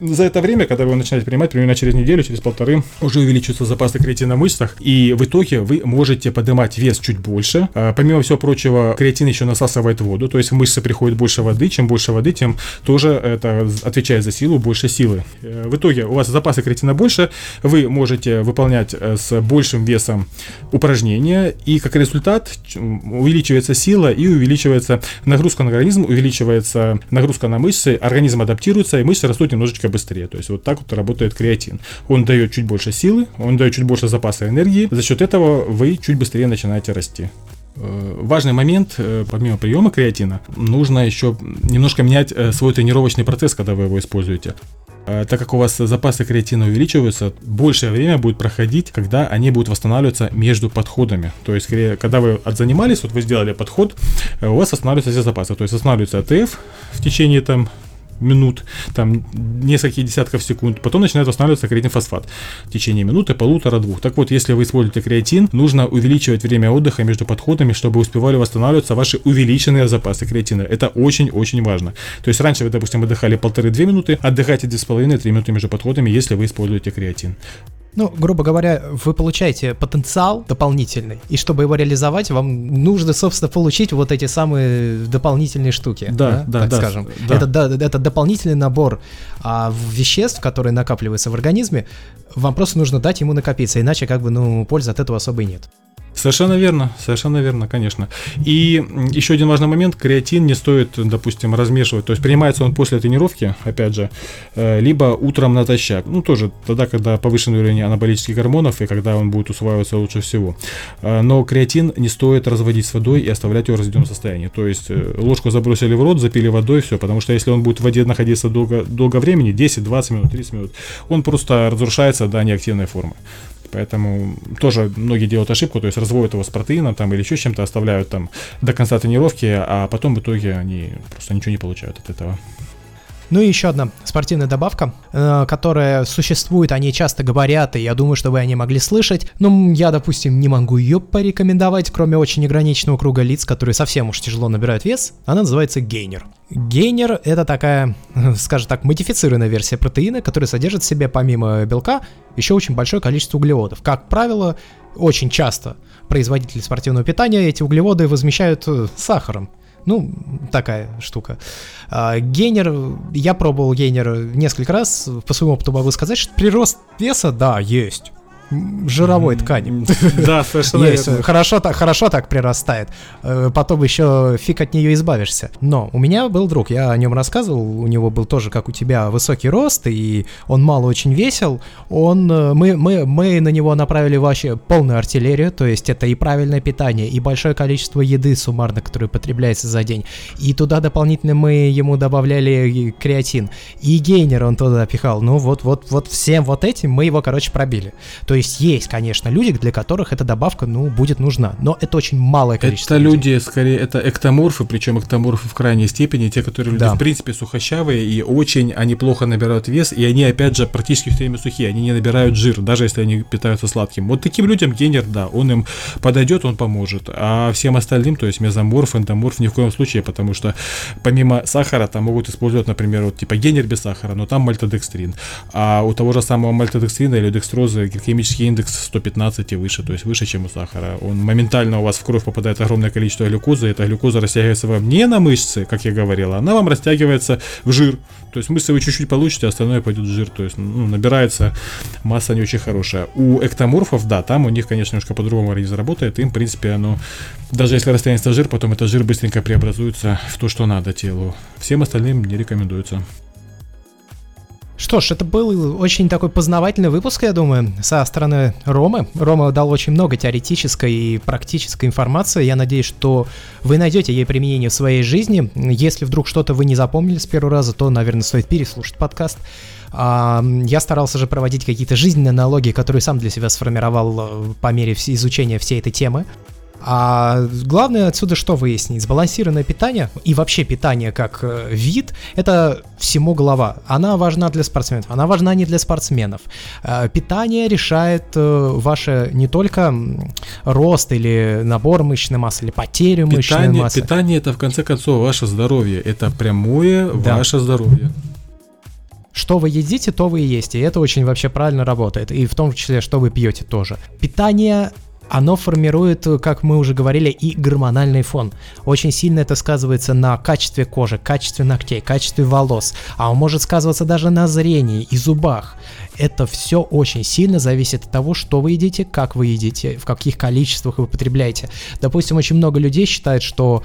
за это время, когда вы начинаете принимать, примерно через неделю, через полторы, уже увеличиваются запасы креатина в мышцах, и в итоге вы можете поднимать вес чуть больше. А, помимо всего прочего, креатин еще насасывает воду, то есть в мышцы приходит больше воды, чем больше воды, тем тоже это отвечает за силу, больше силы. Э, в итоге у вас запасы креатина больше, вы можете выполнять э, с большим весом упражнения, и как результат увеличивается сила и увеличивается нагрузка на организм, увеличивается нагрузка на мышцы, организм адаптируется, и мышцы растут немножечко быстрее. То есть вот так вот работает креатин. Он дает чуть больше силы, он дает чуть больше запаса энергии. За счет этого вы чуть быстрее начинаете расти. Э, важный момент, э, помимо приема креатина, нужно еще немножко менять э, свой тренировочный процесс, когда вы его используете. Так как у вас запасы креатина увеличиваются, большее время будет проходить, когда они будут восстанавливаться между подходами. То есть, когда вы отзанимались, вот вы сделали подход, у вас восстанавливаются все запасы. То есть, восстанавливается АТФ в течение там минут, там нескольких десятков секунд, потом начинает восстанавливаться креатинфосфат в течение минуты, полутора-двух. Так вот, если вы используете креатин, нужно увеличивать время отдыха между подходами, чтобы успевали восстанавливаться ваши увеличенные запасы креатина. Это очень-очень важно. То есть раньше вы, допустим, отдыхали полторы-две минуты, отдыхайте 2,5-3 минуты между подходами, если вы используете креатин. Ну, грубо говоря, вы получаете потенциал дополнительный, и чтобы его реализовать, вам нужно, собственно, получить вот эти самые дополнительные штуки. Да, да, да так да, скажем. Да. Это, да, это дополнительный набор а, веществ, которые накапливаются в организме. Вам просто нужно дать ему накопиться, иначе как бы, ну, пользы от этого особой нет. Совершенно верно, совершенно верно, конечно. И еще один важный момент, креатин не стоит, допустим, размешивать, то есть принимается он после тренировки, опять же, э, либо утром натощак, ну тоже тогда, когда повышенный уровень анаболических гормонов и когда он будет усваиваться лучше всего. Э, но креатин не стоит разводить с водой и оставлять его в разведенном состоянии, то есть э, ложку забросили в рот, запили водой, все, потому что если он будет в воде находиться долго, долго времени, 10, 20 минут, 30 минут, он просто разрушается до неактивной формы. Поэтому тоже многие делают ошибку, то есть разводят его с протеином там или еще чем-то, оставляют там до конца тренировки, а потом в итоге они просто ничего не получают от этого. Ну и еще одна спортивная добавка, э, которая существует, они часто говорят, и я думаю, что вы о ней могли слышать. Но я, допустим, не могу ее порекомендовать, кроме очень ограниченного круга лиц, которые совсем уж тяжело набирают вес. Она называется гейнер. Гейнер — это такая, скажем так, модифицированная версия протеина, которая содержит в себе помимо белка еще очень большое количество углеводов. Как правило, очень часто производители спортивного питания эти углеводы возмещают э, сахаром. Ну, такая штука. А, гейнер, я пробовал гейнер несколько раз, по своему опыту могу сказать, что прирост веса, да, есть жировой ткани. Да, совершенно Есть, хорошо так, хорошо так прирастает. Э, потом еще фиг от нее избавишься. Но у меня был друг, я о нем рассказывал, у него был тоже, как у тебя, высокий рост, и он мало очень весел. Он, э, мы, мы, мы на него направили вообще полную артиллерию, то есть это и правильное питание, и большое количество еды суммарно, которое потребляется за день. И туда дополнительно мы ему добавляли креатин. И гейнер он туда пихал. Ну вот, вот, вот всем вот этим мы его, короче, пробили. То есть есть есть, конечно, люди, для которых эта добавка, ну, будет нужна, но это очень малое количество. Это людей. люди, скорее, это эктоморфы, причем эктоморфы в крайней степени, те, которые люди, да. в принципе, сухощавые, и очень они плохо набирают вес, и они, опять же, практически все время сухие, они не набирают жир, даже если они питаются сладким. Вот таким людям генер, да, он им подойдет, он поможет, а всем остальным, то есть мезоморф, эндоморф, ни в коем случае, потому что помимо сахара там могут использовать, например, вот типа генер без сахара, но там мальтодекстрин, а у того же самого мальтодекстрина или декстрозы гlikемический гликемический индекс 115 и выше, то есть выше, чем у сахара. Он моментально у вас в кровь попадает огромное количество глюкозы, эта глюкоза растягивается вам не на мышцы, как я говорил, она вам растягивается в жир. То есть мышцы вы чуть-чуть получите, а остальное пойдет в жир. То есть ну, набирается масса не очень хорошая. У эктоморфов, да, там у них, конечно, немножко по-другому организм работает. Им, в принципе, оно, даже если растянется жир, потом этот жир быстренько преобразуется в то, что надо телу. Всем остальным не рекомендуется. Что ж, это был очень такой познавательный выпуск, я думаю, со стороны Ромы. Рома дал очень много теоретической и практической информации. Я надеюсь, что вы найдете ей применение в своей жизни. Если вдруг что-то вы не запомнили с первого раза, то, наверное, стоит переслушать подкаст. А, я старался же проводить какие-то жизненные аналогии, которые сам для себя сформировал э, по мере изучения всей этой темы. А главное отсюда что выяснить? Сбалансированное питание и вообще питание как э, вид, это всему голова. Она важна для спортсменов, она важна не для спортсменов. Э, питание решает э, ваше не только рост или набор мышечной массы, или потерю питание, мышечной массы. Питание это в конце концов ваше здоровье, это прямое да. ваше здоровье. Что вы едите, то вы и есть. И это очень вообще правильно работает. И в том числе, что вы пьете тоже. Питание оно формирует, как мы уже говорили, и гормональный фон. Очень сильно это сказывается на качестве кожи, качестве ногтей, качестве волос, а он может сказываться даже на зрении и зубах. Это все очень сильно зависит от того, что вы едите, как вы едите, в каких количествах вы потребляете. Допустим, очень много людей считают, что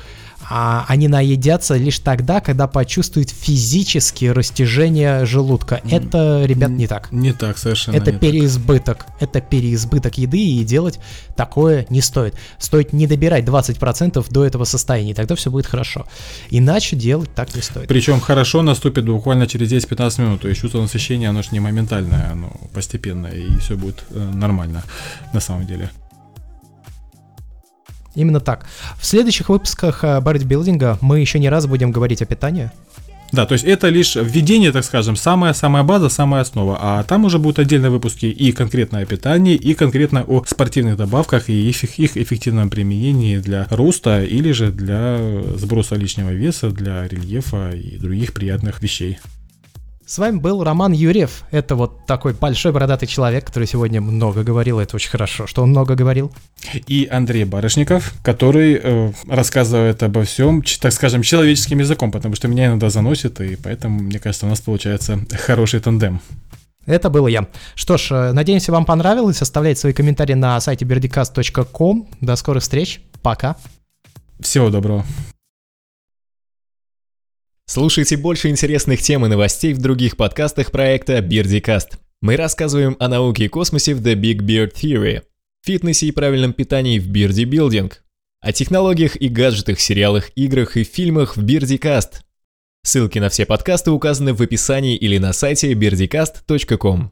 а они наедятся лишь тогда, когда почувствуют физические растяжение желудка. Это, ребят, не так. Не так, совершенно. Это переизбыток. Так. Это переизбыток еды, и делать такое не стоит. Стоит не добирать 20% до этого состояния, тогда все будет хорошо. Иначе делать так не стоит. Причем хорошо наступит буквально через 10-15 минут. То есть чувство насыщения, оно же не моментальное, оно постепенное, и все будет э, нормально на самом деле. Именно так. В следующих выпусках бодибилдинга э, мы еще не раз будем говорить о питании. Да, то есть это лишь введение, так скажем, самая-самая база, самая основа. А там уже будут отдельные выпуски и конкретно о питании, и конкретно о спортивных добавках и их, их эффективном применении для роста или же для сброса лишнего веса, для рельефа и других приятных вещей. С вами был Роман Юрьев. Это вот такой большой бородатый человек, который сегодня много говорил. Это очень хорошо, что он много говорил. И Андрей Барышников, который э, рассказывает обо всем, так скажем, человеческим языком, потому что меня иногда заносит, и поэтому, мне кажется, у нас получается хороший тандем. Это был я. Что ж, э, надеемся, вам понравилось. Оставляйте свои комментарии на сайте birdicast.com. До скорых встреч. Пока. Всего доброго. Слушайте больше интересных тем и новостей в других подкастах проекта BeardyCast. Мы рассказываем о науке и космосе в The Big Beard Theory, фитнесе и правильном питании в Beardy Building, о технологиях и гаджетах, сериалах, играх и фильмах в BeardyCast. Ссылки на все подкасты указаны в описании или на сайте beardycast.com.